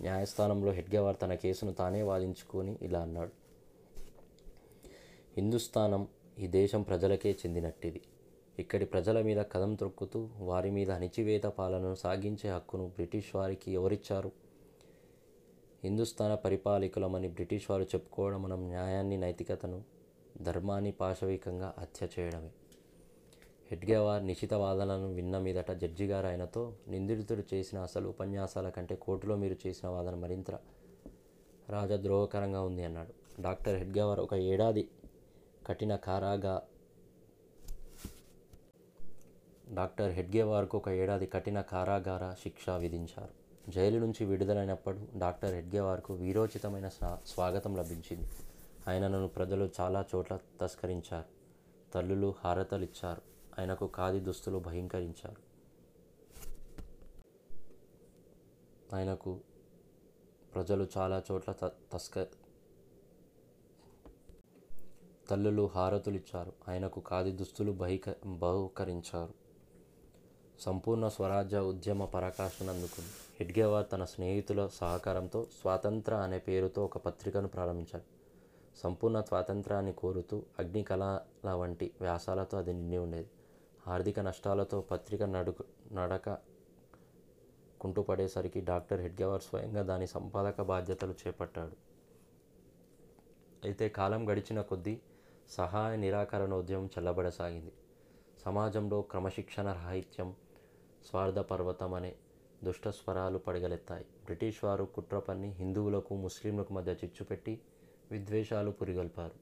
న్యాయస్థానంలో హెడ్గేవార్ తన కేసును తానే వాదించుకొని ఇలా అన్నాడు. హిందుస్థానం ఈ దేశం ప్రజలకే చెందినట్టిది. ఇక్కడి ప్రజల మీద కదం తొక్కుతూ వారి మీద అణిచివేత పాలనను సాగించే హక్కును బ్రిటిష్ వారికి ఎవరిచ్చారు? హిందుస్థాన పరిపాలకులమని బ్రిటిష్ వారు చెప్పుకోవడం మనం న్యాయాన్ని నైతికతను ధర్మాన్ని పాశవికంగా హత్య చేయడమే. హెడ్గేవార్ నిశిత వాదనలను విన్న మీదట జడ్జి గారు ఆయనతో నిందితుడు చేసిన అసలు ఉపన్యాసాల కంటే కోర్టులో మీరు చేసిన వాదన మరింత రాజద్రోహకరంగా ఉంది అన్నాడు. డాక్టర్ హెడ్గేవార్ ఒక ఏడాది కఠిన కారాగా డాక్టర్ హెడ్గేవార్కు ఒక ఏడాది కఠిన కారాగార శిక్ష విధించారు. జైలు నుంచి విడుదలైనప్పుడు డాక్టర్ హెడ్గేవార్కు వీరోచితమైన స్వా- స్వాగతం లభించింది. ఆయనను ప్రజలు చాలా చోట్ల తస్కరించారు. తల్లులు హారతలిచ్చారు. ఆయనకు ఖాదీ దుస్తులు బహింకరించారు. ఆయనకు ప్రజలు చాలా చోట్ల త- తస్క తల్లులు హారతులు ఇచ్చారు ఆయనకు ఖాదీ దుస్తులు బహిక బహుకరించారు. సంపూర్ణ స్వరాజ్య ఉద్యమ పరాకాష్ఠను అందుకుంది హెడ్గేవార్ తన స్నేహితుల సహకారంతో స్వాతంత్ర అనే పేరుతో ఒక పత్రికను ప్రారంభించాడు. సంపూర్ణ స్వాతంత్రాన్ని కోరుతూ అగ్ని కళల వంటి వ్యాసాలతో అది నిండి ఉండేది. ఆర్థిక నష్టాలతో పత్రిక నడుక నడక కుంటుపడేసరికి డాక్టర్ హెడ్గవర్ స్వయంగా దాని సంపాదక బాధ్యతలు చేపట్టాడు. అయితే కాలం గడిచిన కొద్దీ సహాయ నిరాకరణ ఉద్యమం చల్లబడసాగింది. సమాజంలో క్రమశిక్షణ రాహిత్యం స్వార్థ పర్వతం అనే దుష్ట స్వరాలు పడగలెత్తాయి. బ్రిటిష్ వారు కుట్ర పన్ని హిందువులకు ముస్లింలకు మధ్య చిచ్చుపెట్టి విద్వేషాలు పురిగొల్పారు.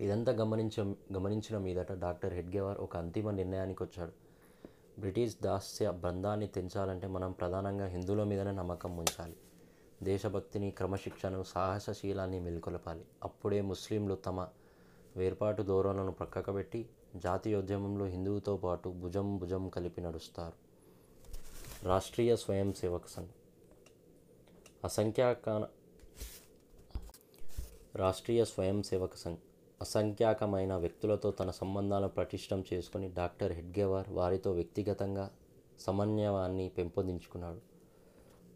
ఇదంతా గమనించ గమనించిన మీదట డాక్టర్ హెడ్గేవార్ ఒక అంతిమ నిర్ణయానికి వచ్చాడు బ్రిటిష్ దాస్య బంధాన్ని తెంచాలంటే మనం ప్రధానంగా హిందువుల మీదనే నమ్మకం ఉంచాలి. దేశభక్తిని క్రమశిక్షణను సాహసశీలాన్ని మెల్కొలపాలి. అప్పుడే ముస్లింలు తమ వేర్పాటు ధోరణులను ప్రక్కకబెట్టి జాతీయోద్యమంలో హిందువుతో పాటు భుజం భుజం కలిపి నడుస్తారు. రాష్ట్రీయ స్వయం సేవక సంఘ్. అసంఖ్యాక రాష్ట్రీయ స్వయం సేవక సంఘ్. అసంఖ్యాకమైన వ్యక్తులతో తన సంబంధాలను పటిష్టం చేసుకుని డాక్టర్ హెడ్గేవార్ వారితో వ్యక్తిగతంగా సమన్వయాన్ని పెంపొందించుకున్నాడు.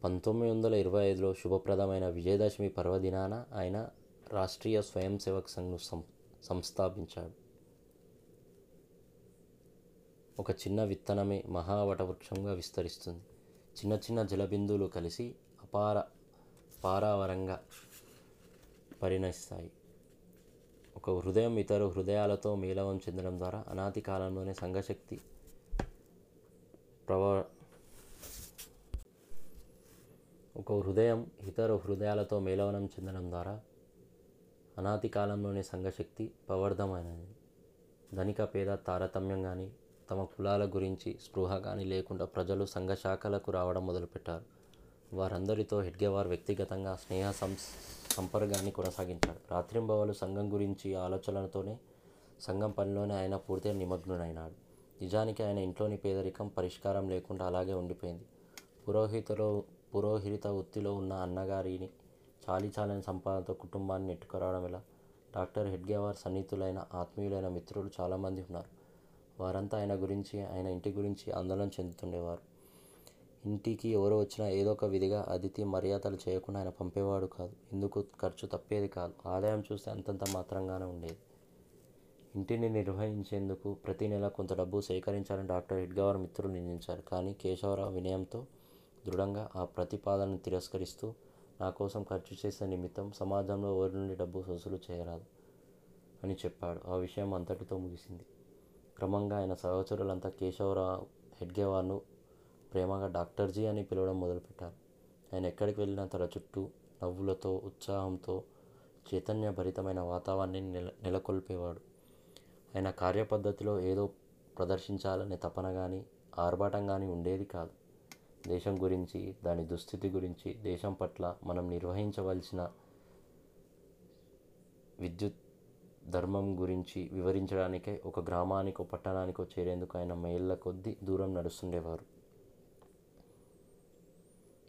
పంతొమ్మిది వందల ఇరవై ఐదులో శుభప్రదమైన విజయదశమి పర్వదినాన ఆయన రాష్ట్రీయ స్వయం సేవక్ సంఘ్ను సం సంస్థాపించాడు. ఒక చిన్న విత్తనమే మహావటవృక్షంగా విస్తరిస్తుంది. చిన్న చిన్న జలబిందువులు కలిసి అపార పారావరంగా పరిణమిస్తాయి. ఒక హృదయం ఇతర హృదయాలతో మేళవం చెందడం ద్వారా అనాది కాలంలోనే సంఘశక్తి ప్రవ ఒక హృదయం ఇతర హృదయాలతో మేళవనం చెందడం ద్వారా అనాది కాలంలోనే సంఘశక్తి ప్రవర్ధమైనది. ధనిక పేద తారతమ్యం కానీ తమ కులాల గురించి స్పృహ కానీ లేకుండా ప్రజలు సంఘశాఖలకు రావడం మొదలుపెట్టారు. వారందరితో హెడ్గేవార్ వ్యక్తిగతంగా స్నేహ సంస్ సంపర్కాన్ని కొనసాగించాడు. రాత్రింబవలు సంఘం గురించి ఆలోచనలతోనే సంఘం పనిలోనే ఆయన పూర్తిగా నిమగ్నుడైనాడు. నిజానికి ఆయన ఇంట్లోని పేదరికం పరిష్కారం లేకుండా అలాగే ఉండిపోయింది. పురోహితలో పురోహిత వృత్తిలో ఉన్న అన్నగారిని చాలీ చాలని సంపాదనతో కుటుంబాన్ని నెట్టుకురావడం ఎలా? డాక్టర్ హెడ్గేవార్ సన్నిహితులైన ఆత్మీయులైన మిత్రులు చాలామంది ఉన్నారు. వారంతా ఆయన గురించి ఆయన ఇంటి గురించి ఆందోళన చెందుతుండేవారు. ఇంటికి ఎవరు వచ్చినా ఏదో ఒక విధిగా అతిథి మర్యాదలు చేయకుండా ఆయన పంపేవాడు కాదు. ఎందుకు? ఖర్చు తప్పేది కాదు. ఆదాయం చూస్తే అంతంత మాత్రంగానే ఉండేది. ఇంటిని నిర్వహించేందుకు ప్రతి నెల కొంత డబ్బు సేకరించాలని డాక్టర్ హెడ్గవర్ మిత్రులు నిర్ణయించారు కానీ కేశవరావు వినయంతో దృఢంగా ఆ ప్రతిపాదనను తిరస్కరిస్తూ నా కోసం ఖర్చు చేసే నిమిత్తం సమాజంలో ఎవరి నుండి డబ్బు వసూలు చేయరాదు అని చెప్పాడు. ఆ విషయం అంతటితో ముగిసింది. క్రమంగా ఆయన సహచరులంతా కేశవరావు హెడ్గేవార్ను ప్రేమగా డాక్టర్జీ అని పిలవడం మొదలుపెట్టారు. ఆయన ఎక్కడికి వెళ్ళినా తన చుట్టూ నవ్వులతో ఉత్సాహంతో చైతన్యభరితమైన వాతావరణాన్ని నెల నెలకొల్పేవాడు. ఆయన కార్యపద్ధతిలో ఏదో ప్రదర్శించాలనే తపన కానీ ఆర్భాటం కానీ ఉండేది కాదు. దేశం గురించి దాని దుస్థితి గురించి దేశం పట్ల మనం నిర్వహించవలసిన విద్యుత్ ధర్మం గురించి వివరించడానికే ఒక గ్రామానికో పట్టణానికో చేరేందుకు ఆయన మైళ్ళ కొద్దీ దూరం నడుస్తుండేవారు.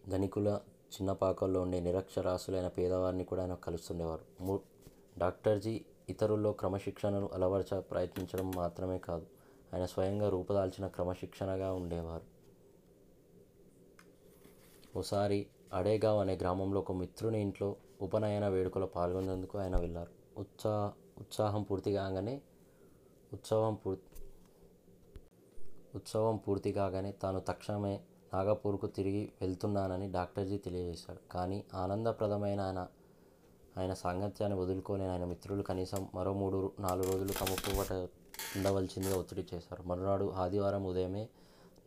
ధనికుల చిన్నపాకల్లో ఉండే నిరక్షరాస్యులైన పేదవారిని కూడా ఆయన కలుస్తుండేవారు. మూ డాక్టర్జీ ఇతరుల్లో క్రమశిక్షణను అలవర్చ ప్రయత్నించడం మాత్రమే కాదు ఆయన స్వయంగా రూపుదాల్చిన క్రమశిక్షణగా ఉండేవారు. ఓసారి అడేగావ్ అనే గ్రామంలో ఒక మిత్రుని ఇంట్లో ఉపనయన వేడుకలో పాల్గొనేందుకు ఆయన వెళ్ళారు. ఉత్సాహ ఉత్సాహం పూర్తి కాగానే ఉత్సవం పూర్తి ఉత్సవం పూర్తి కాగానే తాను తక్షణమే నాగపూర్కు తిరిగి వెళ్తున్నానని డాక్టర్జీ తెలియజేశాడు. కానీ ఆనందప్రదమైన ఆయన ఆయన సాంగత్యాన్ని వదులుకోలేని ఆయన మిత్రులు కనీసం మరో మూడు నాలుగు రోజులు తమ పూట ఉండవలసిందిగా ఒత్తిడి చేశారు. మరునాడు ఆదివారం ఉదయమే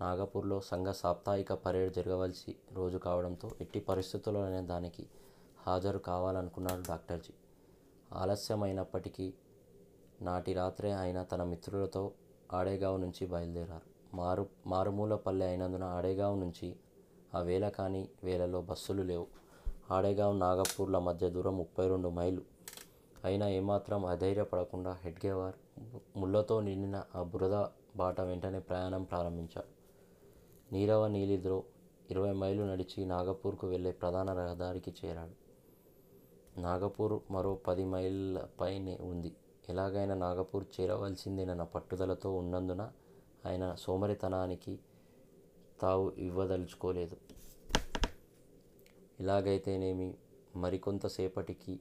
నాగపూర్లో సంఘ సాప్తాహిక పరేడ్ జరగవలసి రోజు కావడంతో ఎట్టి పరిస్థితుల్లోనే దానికి హాజరు కావాలనుకున్నాడు డాక్టర్జీ. ఆలస్యమైనప్పటికీ నాటి రాత్రే ఆయన తన మిత్రులతో ఆడేగావ్ నుంచి బయలుదేరారు. మారు మారుమూల పల్లె అయినందున ఆడేగావ్ నుంచి ఆ వేళ కాని వేళలో బస్సులు లేవు. ఆడేగావ్ నాగపూర్ల మధ్య దూరం ముప్పై రెండు మైళ్ళు అయినా ఏమాత్రం అధైర్యపడకుండా హెడ్గేవార్ ముళ్ళతో నిండిన ఆ బురద బాట వెంటనే ప్రయాణం ప్రారంభించాడు. నీరవ నీలిద్రో ఇరవై మైళ్ళు నడిచి నాగపూర్కు వెళ్ళే ప్రధాన రహదారికి చేరాడు. నాగపూర్ మరో పది మైళ్ళ పైనే ఉంది. ఎలాగైనా నాగపూర్ చేరవలసిందేనన్న పట్టుదలతో ఉన్నందున ఆయన సోమరితనానికి తావు ఇవ్వదలుచుకోలేదు. ఇలాగైతేనేమి మరికొంతసేపటికి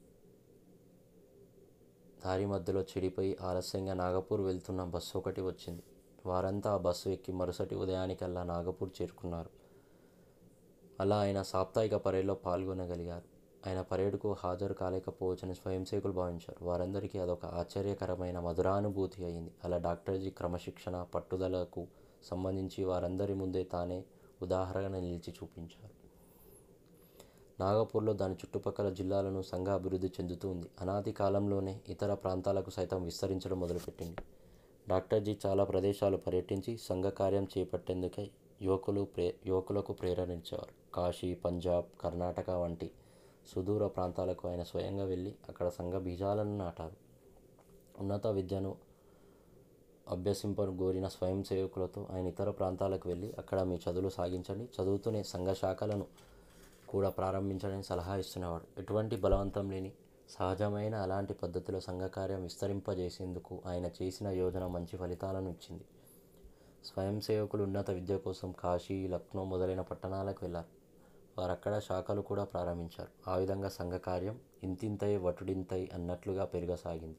దారి మధ్యలో చెడిపోయి ఆలస్యంగా నాగపూర్ వెళ్తున్న బస్సు ఒకటి వచ్చింది. వారంతా ఆ బస్సు ఎక్కి మరుసటి ఉదయానికల్లా నాగపూర్ చేరుకున్నారు. అలా ఆయన సాప్తాహిక పరేడ్లో పాల్గొనగలిగారు. ఆయన పరేడ్కు హాజరు కాలేకపోవచ్చని స్వయంసేవకులు భావించారు. వారందరికీ అదొక ఆశ్చర్యకరమైన మధురానుభూతి అయింది. అలా డాక్టర్జీ క్రమశిక్షణ పట్టుదలకు సంబంధించి వారందరి ముందే తానే ఉదాహరణ నిలిచి చూపించారు. నాగపూర్లో దాని చుట్టుపక్కల జిల్లాలను సంఘ అభివృద్ధి చెందుతూ ఉంది. అనాది కాలంలోనే ఇతర ప్రాంతాలకు సైతం విస్తరించడం మొదలుపెట్టింది. డాక్టర్జీ చాలా ప్రదేశాలు పర్యటించి సంఘ కార్యం చేపట్టేందుకే యువకులు ప్రే యువకులకు ప్రేరణించేవారు కాశీ పంజాబ్ కర్ణాటక వంటి సుదూర ప్రాంతాలకు ఆయన స్వయంగా వెళ్ళి అక్కడ సంఘ బీజాలను నాటారు. ఉన్నత విద్యను అభ్యసింపను కోరిన స్వయం సేవకులతో ఆయన ఇతర ప్రాంతాలకు వెళ్ళి అక్కడ మీ చదువులు సాగించండి. చదువుతూనే సంఘ శాఖలను కూడా ప్రారంభించడానికి సలహా ఇస్తున్నవాడు. ఎటువంటి బలవంతం లేని సహజమైన అలాంటి పద్ధతిలో సంఘకార్యం విస్తరింపజేసేందుకు ఆయన చేసిన యోజన మంచి ఫలితాలను ఇచ్చింది. స్వయం సేవకులు ఉన్నత విద్య కోసం కాశీ లక్నో మొదలైన పట్టణాలకు వెళ్ళారు. వారక్కడ శాఖలు కూడా ప్రారంభించారు. ఆ విధంగా సంఘకార్యం ఇంతింతై వటుడింతై అన్నట్లుగా పెరగసాగింది.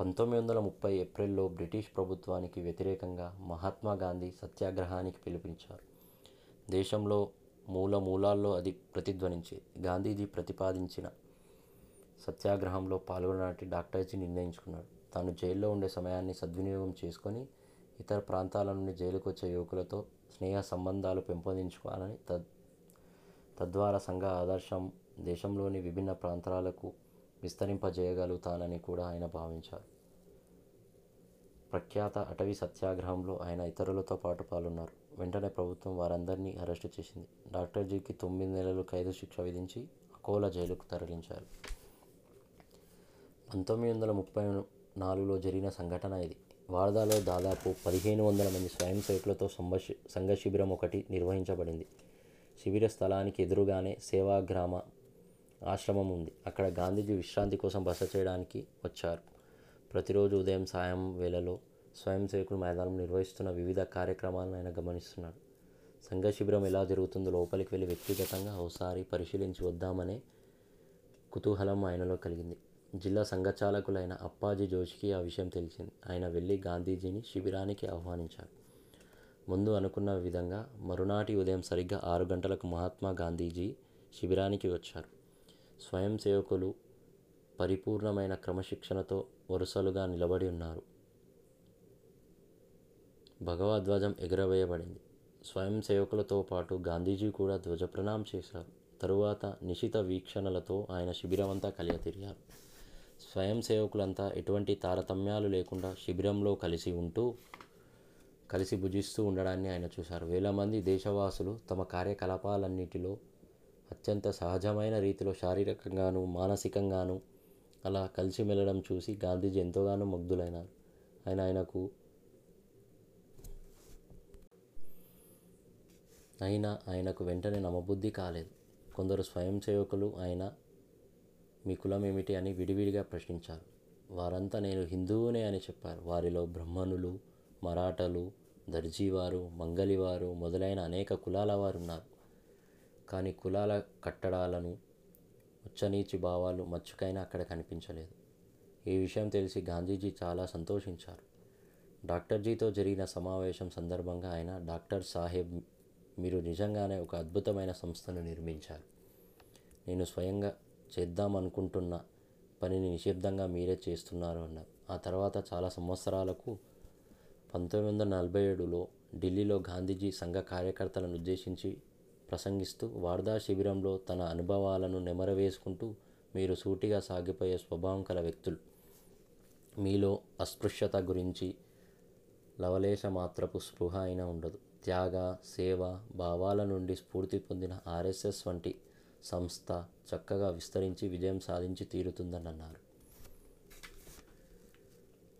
పంతొమ్మిది వందల ముప్పై ఏప్రిల్లో బ్రిటిష్ ప్రభుత్వానికి వ్యతిరేకంగా మహాత్మా గాంధీ సత్యాగ్రహానికి పిలుపునిచ్చారు. దేశంలో మూల మూలాల్లో అది ప్రతిధ్వనించేది. గాంధీజీ ప్రతిపాదించిన సత్యాగ్రహంలో పాల్గొనడానికి డాక్టర్జీ నిర్ణయించుకున్నాడు. తాను జైల్లో ఉండే సమయాన్ని సద్వినియోగం చేసుకొని ఇతర ప్రాంతాల నుండి జైలుకు వచ్చే యువకులతో స్నేహ సంబంధాలు పెంపొందించుకోవాలని తద్ తద్వారా సంఘ ఆదర్శం దేశంలోని విభిన్న ప్రాంతాలకు విస్తరింపజేయగలుగుతానని కూడా ఆయన భావించారు. ప్రఖ్యాత అటవీ సత్యాగ్రహంలో ఆయన ఇతరులతో పాటు పాల్గొన్నారు. వెంటనే ప్రభుత్వం వారందరినీ అరెస్టు చేసింది. డాక్టర్జీకి తొమ్మిది నెలలు ఖైదు శిక్ష విధించి అకోలా జైలుకు తరలించారు. పంతొమ్మిది వందల ముప్పై నాలుగులో జరిగిన సంఘటన ఇది. వారదాలో దాదాపు పదిహేను వందల మంది స్వయం సేవకులతో సంఘ శిబిరం ఒకటి నిర్వహించబడింది. శిబిర స్థలానికి ఎదురుగానే సేవాగ్రామ ఆశ్రమం ఉంది. అక్కడ గాంధీజీ విశ్రాంతి కోసం బస చేయడానికి వచ్చారు. ప్రతిరోజు ఉదయం సాయం వేళలో స్వయం సేవకులు మైదానం నిర్వహిస్తున్న వివిధ కార్యక్రమాలను ఆయన గమనిస్తున్నాడు. సంఘ శిబిరం ఎలా జరుగుతుందో లోపలికి వెళ్ళి వ్యక్తిగతంగా ఒకసారి పరిశీలించి వద్దామనే కుతూహలం ఆయనలో కలిగింది. జిల్లా సంఘచాలకులైన అప్పాజీ జోషికి ఆ విషయం తెలిసింది. ఆయన వెళ్ళి గాంధీజీని శిబిరానికి ఆహ్వానించారు. ముందు అనుకున్న విధంగా మరునాటి ఉదయం సరిగ్గా ఆరు గంటలకు మహాత్మా గాంధీజీ శిబిరానికి వచ్చారు. స్వయం సేవకులు పరిపూర్ణమైన క్రమశిక్షణతో వరుసలుగా నిలబడి ఉన్నారు. భగవద్ధ్వజం ఎగురవేయబడింది. స్వయం సేవకులతో పాటు గాంధీజీ కూడా ధ్వజప్రణాం చేశారు. తరువాత నిశిత వీక్షణలతో ఆయన శిబిరమంతా కలియ తిరిగారు స్వయం సేవకులంతా ఎటువంటి తారతమ్యాలు లేకుండా శిబిరంలో కలిసి ఉంటూ కలిసి భుజిస్తూ ఉండడాన్ని ఆయన చూశారు. వేల మంది దేశవాసులు తమ కార్యకలాపాలన్నిటిలో అత్యంత సహజమైన రీతిలో శారీరకంగాను మానసికంగాను అలా కలిసి మెలడం చూసి గాంధీజీ ఎంతోగానో ముగ్ధులైనారు. ఆయన ఆయనకు అయినా ఆయనకు వెంటనే నమ్మబుద్ధి కాలేదు. కొందరు స్వయం సేవకులు ఆయన మీ కులం ఏమిటి అని విడివిడిగా ప్రశ్నించారు. వారంతా నేను హిందువునే అని చెప్పారు. వారిలో బ్రహ్మణులు మరాఠలు దర్జీవారు మంగలివారు మొదలైన అనేక కులాల వారు ఉన్నారు కానీ కులాల కట్టడాలను ఉచ్చనీచి భావాలు మచ్చుకైనా అక్కడ కనిపించలేదు. ఈ విషయం తెలిసి గాంధీజీ చాలా సంతోషించారు. డాక్టర్జీతో జరిగిన సమావేశం సందర్భంగా ఆయన డాక్టర్ సాహెబ్ మీరు నిజంగానే ఒక అద్భుతమైన సంస్థను నిర్మించారు. నేను స్వయంగా చేద్దామనుకుంటున్న పనిని నిశ్శబ్దంగా మీరే చేస్తున్నారు అన్నారు. ఆ తర్వాత చాలా సంవత్సరాలకు పంతొమ్మిది వందల నలభై ఏడులో ఢిల్లీలో గాంధీజీ సంఘ కార్యకర్తలను ఉద్దేశించి ప్రసంగిస్తూ వార్దా శిబిరంలో తన అనుభవాలను నెమరవేసుకుంటూ మీరు సూటిగా సాగిపోయే స్వభావం కల వ్యక్తులు. మీలో అస్పృశ్యత గురించి లవలేశ మాత్రపు స్పృహ అయినా ఉండదు. త్యాగ సేవ భావాల నుండి స్ఫూర్తి పొందిన ఆర్ఎస్ఎస్ వంటి సంస్థ చక్కగా విస్తరించి విజయం సాధించి తీరుతుందని అన్నారు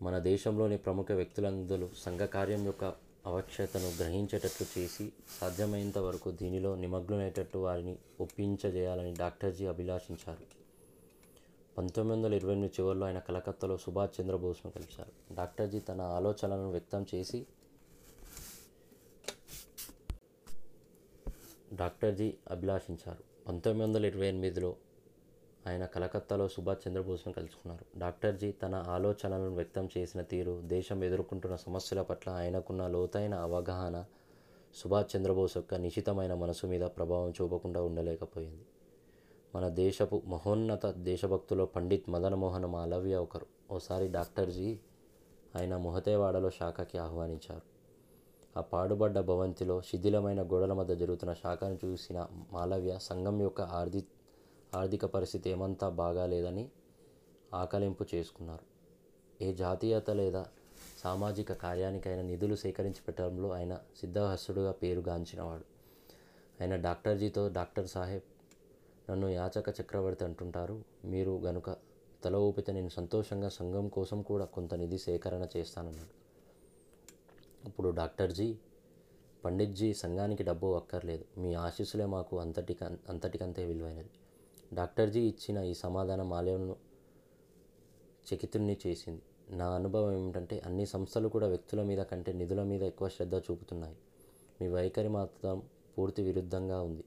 మన దేశంలోని ప్రముఖ వ్యక్తులందరూ సంఘ కార్యం యొక్క అవశ్యతను గ్రహించేటట్లు చేసి సాధ్యమైనంత వరకు దీనిలో నిమగ్నమయ్యేటట్టు వారిని ఒప్పించజేయాలని డాక్టర్జీ అభిలాషించారు. పంతొమ్మిది వందల ఇరవై ఎనిమిది చివరిలో ఆయన కలకత్తాలో సుభాష్ చంద్రబోస్ను కలిశారు. డాక్టర్జీ తన ఆలోచనలను వ్యక్తం చేసి డాక్టర్జీ అభిలాషించారు. పంతొమ్మిది వందల ఇరవై ఎనిమిదిలో ఆయన కలకత్తాలో సుభాష్ చంద్రబోస్ను కలుసుకున్నారు. డాక్టర్జీ తన ఆలోచనలను వ్యక్తం చేసిన తీరు దేశం ఎదుర్కొంటున్న సమస్యల పట్ల ఆయనకున్న లోతైన అవగాహన సుభాష్ చంద్రబోస్ యొక్క నిశితమైన మనసు మీద ప్రభావం చూపకుండా ఉండలేకపోయింది. మన దేశపు మహోన్నత దేశభక్తులో పండిత్ మదనమోహన్ మాలవ్య ఒకరు. ఓసారి డాక్టర్జీ ఆయన మొహతేవాడలో శాఖకి ఆహ్వానించారు. ఆ పాడుబడ్డ భవంతిలో శిథిలమైన గోడల మధ్య జరుగుతున్న శాఖను చూసిన మాలవ్య సంఘం యొక్క ఆర్థిక ఆర్థిక పరిస్థితి ఏమంతా బాగాలేదని ఆకలింపు చేసుకున్నారు. ఏ జాతీయత లేదా సామాజిక కార్యానికైనా నిధులు సేకరించి పెట్టడంలో ఆయన సిద్ధహస్తుడుగా పేరుగాంచినవాడు. ఆయన డాక్టర్జీతో డాక్టర్ సాహెబ్ నన్ను యాచక చక్రవర్తి అంటుంటారు. మీరు గనుక తల ఊపితే నేను సంతోషంగా సంఘం కోసం కూడా కొంత నిధి సేకరణ చేస్తానన్నాడు. అప్పుడు డాక్టర్జీ పండిట్జీ సంఘానికి డబ్బు అక్కర్లేదు. మీ ఆశీస్సులే మాకు అంతటిక అంతటికంతే విలువైనది. డాక్టర్జీ ఇచ్చిన ఈ సమాధానం ఆలయంను చకితుణ్ణి చేసింది. నా అనుభవం ఏమిటంటే అన్ని సంస్థలు కూడా వ్యక్తుల మీద కంటే నిధుల మీద ఎక్కువ శ్రద్ధ చూపుతున్నాయి. మీ వైఖరి మాత్రం పూర్తి విరుద్ధంగా ఉంది.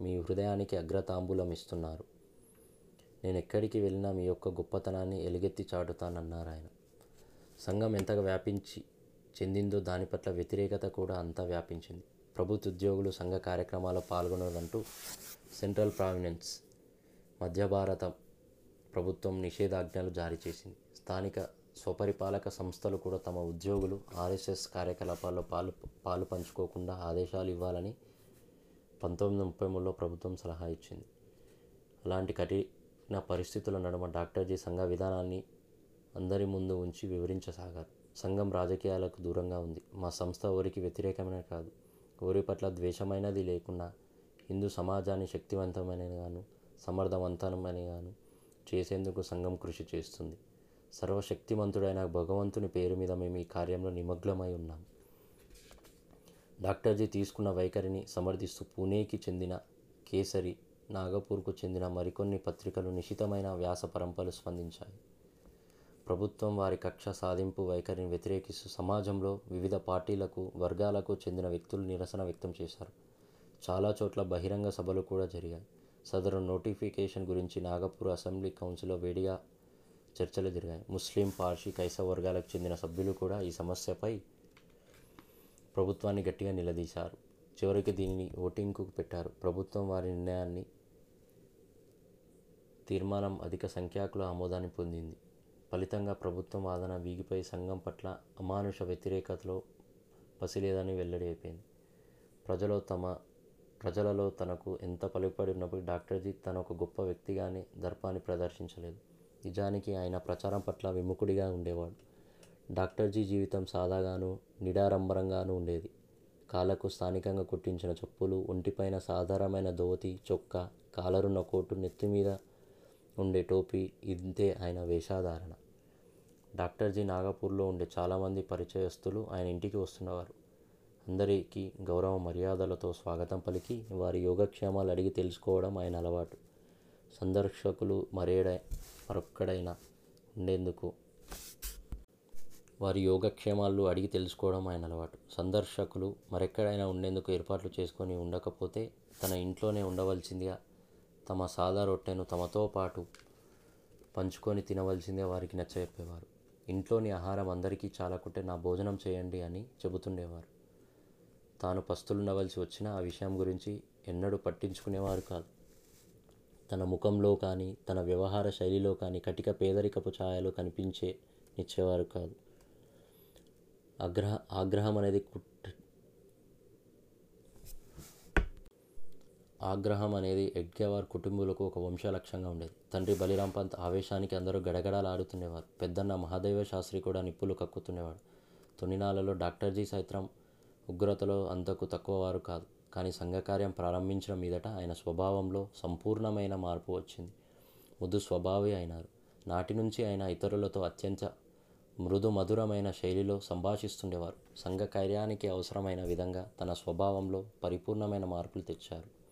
మీ హృదయానికి అగ్రతాంబూలం ఇస్తున్నారు. నేను ఎక్కడికి వెళ్ళినా మీ యొక్క గొప్పతనాన్ని ఎలుగెత్తి చాటుతానన్నారు ఆయన సంఘం ఎంతగా వ్యాపించి చెందిందో దాని పట్ల వ్యతిరేకత కూడా అంతా వ్యాపించింది. ప్రభుత్వ ఉద్యోగులు సంఘ కార్యక్రమాల్లో పాల్గొనదంటూ సెంట్రల్ ప్రావినెన్స్ మధ్య భారత ప్రభుత్వం నిషేధాజ్ఞలు జారీ చేసింది. స్థానిక స్వపరిపాలక సంస్థలు కూడా తమ ఉద్యోగులు ఆర్ఎస్ఎస్ కార్యకలాపాల్లో పాలు పాలు పంచుకోకుండా ఆదేశాలు ఇవ్వాలని పంతొమ్మిది ముప్పై మూడులో ప్రభుత్వం సలహా ఇచ్చింది. అలాంటి కఠిన పరిస్థితుల నడుమ డాక్టర్జీ సంఘ విధానాన్ని అందరి ముందు ఉంచి వివరించసాగారు. సంఘం రాజకీయాలకు దూరంగా ఉంది. మా సంస్థ ఎవరికి వ్యతిరేకమైన కాదు. ఎవరి పట్ల ద్వేషమైనది లేకుండా హిందూ సమాజాన్ని శక్తివంతమైనగాను సమర్థవంతమైనగాను. చేసేందుకు సంఘం కృషి చేస్తుంది. సర్వశక్తిమంతుడైన భగవంతుని పేరు మీద మేము ఈ కార్యంలో నిమగ్నమై ఉన్నాం. డాక్టర్జీ తీసుకున్న వైఖరిని సమర్థిస్తూ పూణేకి చెందిన కేసరి నాగపూర్కు చెందిన మరికొన్ని పత్రికలు నిశితమైన వ్యాస పరంపరలు స్పందించాయి. ప్రభుత్వం వారి కక్ష సాధింపు వైఖరిని వ్యతిరేకిస్తూ సమాజంలో వివిధ పార్టీలకు వర్గాలకు చెందిన వ్యక్తులు నిరసన వ్యక్తం చేశారు. చాలా చోట్ల బహిరంగ సభలు కూడా జరిగాయి. సదరు నోటిఫికేషన్ గురించి నాగపూర్ అసెంబ్లీ కౌన్సిల్లో వేడిగా చర్చలు జరిగాయి. ముస్లిం పార్షీ కైసవ వర్గాలకు చెందిన సభ్యులు కూడా ఈ సమస్యపై ప్రభుత్వాన్ని గట్టిగా నిలదీశారు. చివరికి దీనిని ఓటింగ్కు పెట్టారు. ప్రభుత్వం వారి నిర్ణయాన్ని తీర్మానం అధిక సంఖ్యాకుల ఆమోదాన్ని పొందింది. ఫలితంగా ప్రభుత్వం వాదన వీగిపోయి సంఘం పట్ల అమానుష వ్యతిరేకతలో పసిలేదని వెల్లడి అయిపోయింది. ప్రజలు తమ ప్రజలలో తనకు ఎంత పలుకుబడి ఉన్నప్పుడు డాక్టర్జీ తన ఒక గొప్ప వ్యక్తిగానే దర్పాన్ని ప్రదర్శించలేదు. నిజానికి ఆయన ప్రచారం పట్ల విముఖుడిగా ఉండేవాడు. డాక్టర్జీ జీవితం సాదాగాను నిడారంభరంగాను ఉండేది. కాళ్ళకు స్థానికంగా కుట్టించిన చెప్పులు ఒంటిపైన సాధారణమైన ధోతి చొక్కా కాలరున్న కోటు నెత్తి మీద ఉండే టోపీ ఇంతే ఆయన వేషాధారణ. డాక్టర్జీ నాగపూర్లో ఉండే చాలామంది పరిచయస్తులు ఆయన ఇంటికి వస్తున్నవారు. అందరికీ గౌరవ మర్యాదలతో స్వాగతం పలికి వారి యోగక్షేమాలు అడిగి తెలుసుకోవడం ఆయన అలవాటు. సందర్శకులు మరేడ మరొక్కడైనా ఉండేందుకు వారి యోగక్షేమాలు అడిగి తెలుసుకోవడం ఆయన అలవాటు. సందర్శకులు మరెక్కడైనా ఉండేందుకు ఏర్పాట్లు చేసుకొని ఉండకపోతే తన ఇంట్లోనే ఉండవలసిందిగా తమ సాదా రొట్టెను తమతో పాటు పంచుకొని తినవలసిందే వారికి నచ్చజెప్పేవారు. ఇంట్లోని ఆహారం అందరికీ చాలకుంటే నా భోజనం చేయండి అని చెబుతుండేవారు. తాను పస్తులుండవలసి వచ్చిన ఆ విషయం గురించి ఎన్నడూ పట్టించుకునేవారు కాదు. తన ముఖంలో కానీ తన వ్యవహార శైలిలో కానీ కటిక పేదరికపు ఛాయలు కనిపించే నిచ్చేవారు కాదు. ఆగ్రహ ఆగ్రహం అనేది కుట్ ఆగ్రహం అనేది ఎడ్గేవార్ కుటుంబీకులకు ఒక వంశ లక్ష్యంగా ఉండేది. తండ్రి బలిరాం పంత్ ఆవేశానికి అందరూ గడగడలాడుతుండేవారు. పెద్దన్న మహాదేవ శాస్త్రి కూడా నిప్పులు కక్కుతుండేవాడు. తొనినాలలో డాక్టర్జీ సైత్రం ఉగ్రతలో అంతకు తక్కువ వారు కాదు. కానీ సంఘకార్యం ప్రారంభించడం మీదట ఆయన స్వభావంలో సంపూర్ణమైన మార్పు వచ్చింది. మృదు స్వభావి అయినారు. నాటి నుంచి ఆయన ఇతరులతో అత్యంత మృదు మధురమైన శైలిలో సంభాషిస్తుండేవారు. సంఘ కార్యానికి అవసరమైన విధంగా తన స్వభావంలో పరిపూర్ణమైన మార్పులు తెచ్చారు.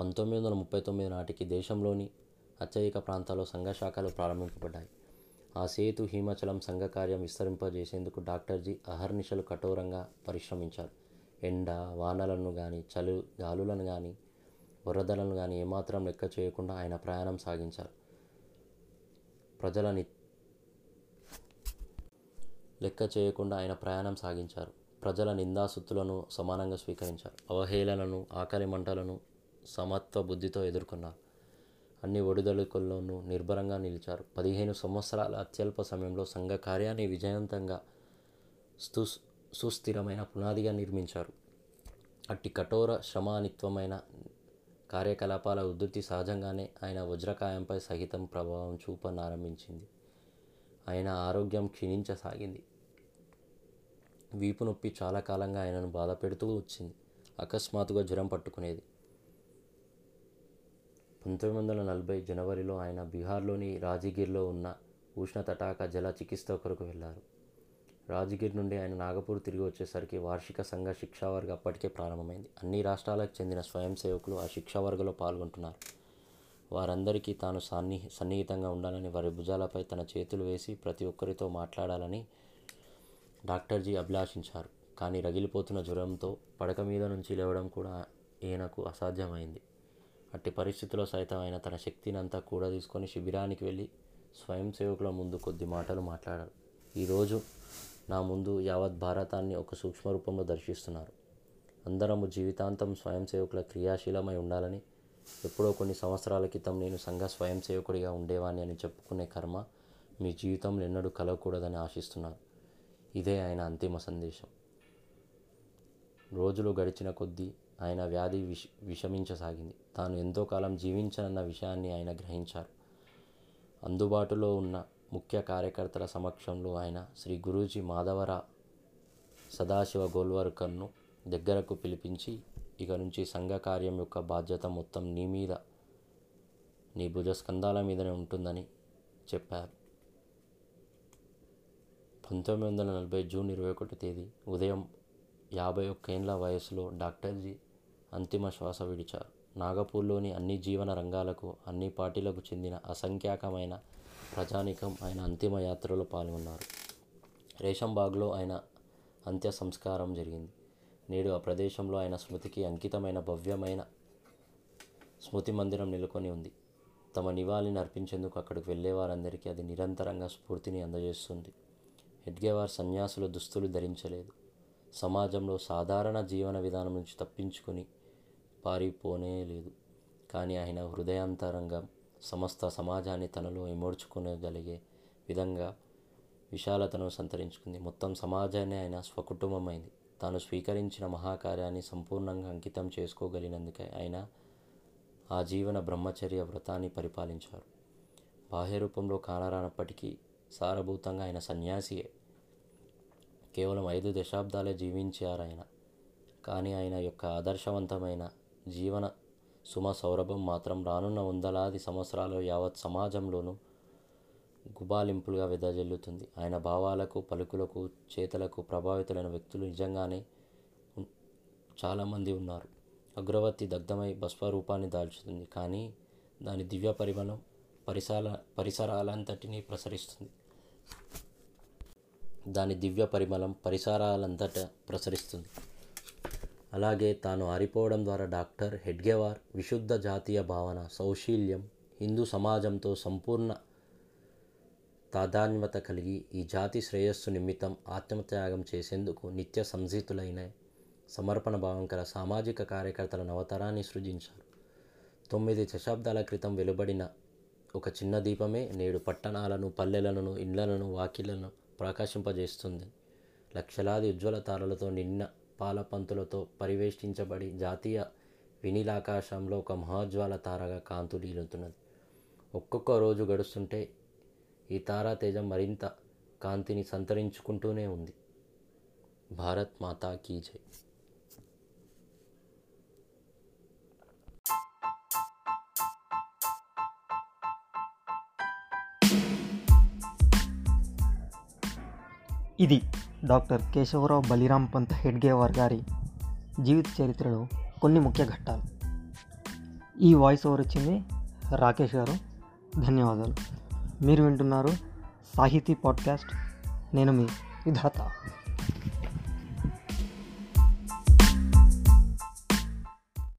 పంతొమ్మిది వందల ముప్పై తొమ్మిది నాటికి దేశంలోని అత్యధిక ప్రాంతాల్లో సంఘ శాఖలు ప్రారంభింపబడ్డాయి ఆ సేతు హిమాచలం సంఘ కార్యం విస్తరింపజేసేందుకు డాక్టర్జీ అహర్నిశలు కఠోరంగా పరిశ్రమించారు. ఎండ వానలను కానీ చలు గాలులను కానీ వరదలను కానీ ఏమాత్రం లెక్క చేయకుండా ఆయన ప్రయాణం సాగించారు. ప్రజలని లెక్క చేయకుండా ఆయన ప్రయాణం సాగించారు. ప్రజల నిందాసుత్తులను సమానంగా స్వీకరించారు. అవహేళనను ఆకలి మంటలను సమత్వ బుద్ధితో ఎదుర్కొన్నారు. అన్ని ఒడిదొడుకుల్లోనూ నిర్భరంగా నిలిచారు. పదిహేను సంవత్సరాల అత్యల్ప సమయంలో సంఘ కార్యాన్ని విజయవంతంగా స్తు సుస్థిరమైన పునాదిగా నిర్మించారు. అట్టి కఠోర శ్రమానిత్వమైన కార్యకలాపాల ఉధృతి సహజంగానే ఆయన వజ్రకాయంపై సహితం ప్రభావం చూపనారంభించింది. ఆయన ఆరోగ్యం క్షీణించసాగింది. వీపు నొప్పి చాలా కాలంగా ఆయనను బాధపెడుతూ వచ్చింది. అకస్మాత్తుగా జ్వరం పట్టుకునేది. పంతొమ్మిది వందల నలభై జనవరిలో ఆయన బీహార్లోని రాజగిర్లో ఉన్న ఉష్ణ తటాక జల చికిత్స కొరకు వెళ్ళారు. రాజగిర్ నుండి ఆయన నాగపూర్ తిరిగి వచ్చేసరికి వార్షిక సంఘ శిక్షావర్గ అప్పటికే ప్రారంభమైంది. అన్ని రాష్ట్రాలకు చెందిన స్వయం సేవకులు ఆ శిక్షావర్గలో పాల్గొంటున్నారు. వారందరికీ తాను సన్ని సన్నిహితంగా ఉండాలని వారి భుజాలపై తన చేతులు వేసి ప్రతి ఒక్కరితో మాట్లాడాలని డాక్టర్జీ అభిలాషించారు. కానీ రగిలిపోతున్న జ్వరంతో పడక మీద నుంచి లేవడం కూడా ఈయనకు అసాధ్యమైంది. అట్టి పరిస్థితిలో సైతం ఆయన తన శక్తిని అంతా కూడా తీసుకొని శిబిరానికి వెళ్ళి స్వయం సేవకుల ముందు కొద్ది మాటలు మాట్లాడారు. ఈరోజు నా ముందు యావత్ భారతాన్ని ఒక సూక్ష్మ రూపంలో దర్శిస్తున్నారు. అందరము జీవితాంతం స్వయం సేవకుల క్రియాశీలమై ఉండాలని ఎప్పుడో కొన్ని సంవత్సరాల క్రితం నేను సంఘ స్వయం సేవకుడిగా ఉండేవాణ్ణి అని చెప్పుకునే కర్మ మీ జీవితంలో ఎన్నడూ కలగకూడదని ఆశిస్తున్నారు. ఇదే ఆయన అంతిమ సందేశం. రోజులు గడిచిన కొద్దీ ఆయన వ్యాధి విష విషమించసాగింది. తాను ఎంతో కాలం జీవించనన్న విషయాన్ని ఆయన గ్రహించారు. అందుబాటులో ఉన్న ముఖ్య కార్యకర్తల సమక్షంలో ఆయన శ్రీ గురూజీ మాధవరా సదాశివ గోల్వర్కర్ను దగ్గరకు పిలిపించి ఇక నుంచి సంఘ కార్యం యొక్క బాధ్యత మొత్తం నీ మీద నీ భుజస్కంధాల మీదనే ఉంటుందని చెప్పారు. పంతొమ్మిది వందల నలభై జూన్ ఇరవై ఒకటి తేదీ ఉదయం యాభై ఒక్కేండ్ల వయసులో డాక్టర్జీ అంతిమ శ్వాస విడిచారు నాగపూర్లోని అన్ని జీవన రంగాలకు అన్ని పార్టీలకు చెందిన అసంఖ్యాకమైన ప్రజానికం ఆయన అంతిమ యాత్రలో పాల్గొన్నారు. రేషంబాగ్లో ఆయన అంత్య సంస్కారం జరిగింది. నేడు ఆ ప్రదేశంలో ఆయన స్మృతికి అంకితమైన భవ్యమైన స్మృతి మందిరం నెలకొని ఉంది. తమ నివాళిని అర్పించేందుకు అక్కడికి వెళ్ళే వారందరికీ అది నిరంతరంగా స్ఫూర్తిని అందజేస్తుంది. ఎడ్గేవార్ సన్యాసుల దుస్తులు ధరించలేదు. సమాజంలో సాధారణ జీవన విధానం నుంచి తప్పించుకుని పారిపోనే లేదు. కానీ ఆయన హృదయాంతరంగం సమస్త సమాజాన్ని తనలో ఇమోడ్చుకోగలిగే విధంగా విశాలతను సంతరించుకుంది. మొత్తం సమాజాన్ని ఆయన స్వకుటుంబమైంది. తాను స్వీకరించిన మహాకార్యాన్ని సంపూర్ణంగా అంకితం చేసుకోగలిగినందుకే ఆయన ఆ జీవన బ్రహ్మచర్య వ్రతాన్ని పరిపాలించారు. బాహ్య రూపంలో కానరానప్పటికీ సారభూతంగా ఆయన సన్యాసియే. కేవలం ఐదు దశాబ్దాలే జీవించారు ఆయన కానీ ఆయన యొక్క ఆదర్శవంతమైన జీవన సుమ సౌరభం మాత్రం రానున్న వందలాది సంవత్సరాలు యావత్ సమాజంలోనూ గుబాలింపులుగా వెదజల్లుతుంది. ఆయన భావాలకు పలుకులకు చేతలకు ప్రభావితులైన వ్యక్తులు నిజంగానే చాలామంది ఉన్నారు. అగ్రవర్తి దగ్ధమై భస్వరూపాన్ని దాల్చుతుంది. కానీ దాని దివ్య పరిమళం పరిసర పరిసరాలంతటినీ ప్రసరిస్తుంది. దాని దివ్య పరిమళం పరిసరాలంతటా ప్రసరిస్తుంది. అలాగే తాను ఆరిపోవడం ద్వారా డాక్టర్ హెడ్గేవార్ విశుద్ధ జాతీయ భావన సౌశీల్యం హిందూ సమాజంతో సంపూర్ణ తాదాన్యత కలిగి ఈ జాతి శ్రేయస్సు నిమిత్తం ఆత్మత్యాగం చేసేందుకు నిత్య సంసితులైన సమర్పణ భావం కల సామాజిక కార్యకర్తల నవతరాన్ని సృజించారు. తొమ్మిది దశాబ్దాల క్రితం వెలువడిన ఒక చిన్న దీపమే నేడు పట్టణాలను పల్లెలను ఇండ్లను వాకిళ్ళను ప్రకాశింపజేస్తుంది. లక్షలాది ఉజ్వల తారలతో నిన్న పాలపంతులతో పరివేష్టించబడి జాతీయ వినీలాకాశంలో ఒక మహాజ్వాల తారగా కాంతులీలుతున్నది ఒక్కొక్క రోజు గడుస్తుంటే ఈ తారా తేజం మరింత కాంతిని సంతరించుకుంటూనే ఉంది. భారత్ మాతా కీ జై. ఇది డాక్టర్ కేశవరావు బలిరామ్ పంత్ హెడ్గేవార్ గారి జీవిత చరిత్రలో కొన్ని ముఖ్య ఘట్టాలు. ఈ వాయిస్ ఓవర్ వచ్చింది రాకేష్ గారు. ధన్యవాదాలు. మీరు వింటున్నారు సాహితీ పాడ్కాస్ట్. నేను మీ విధాత.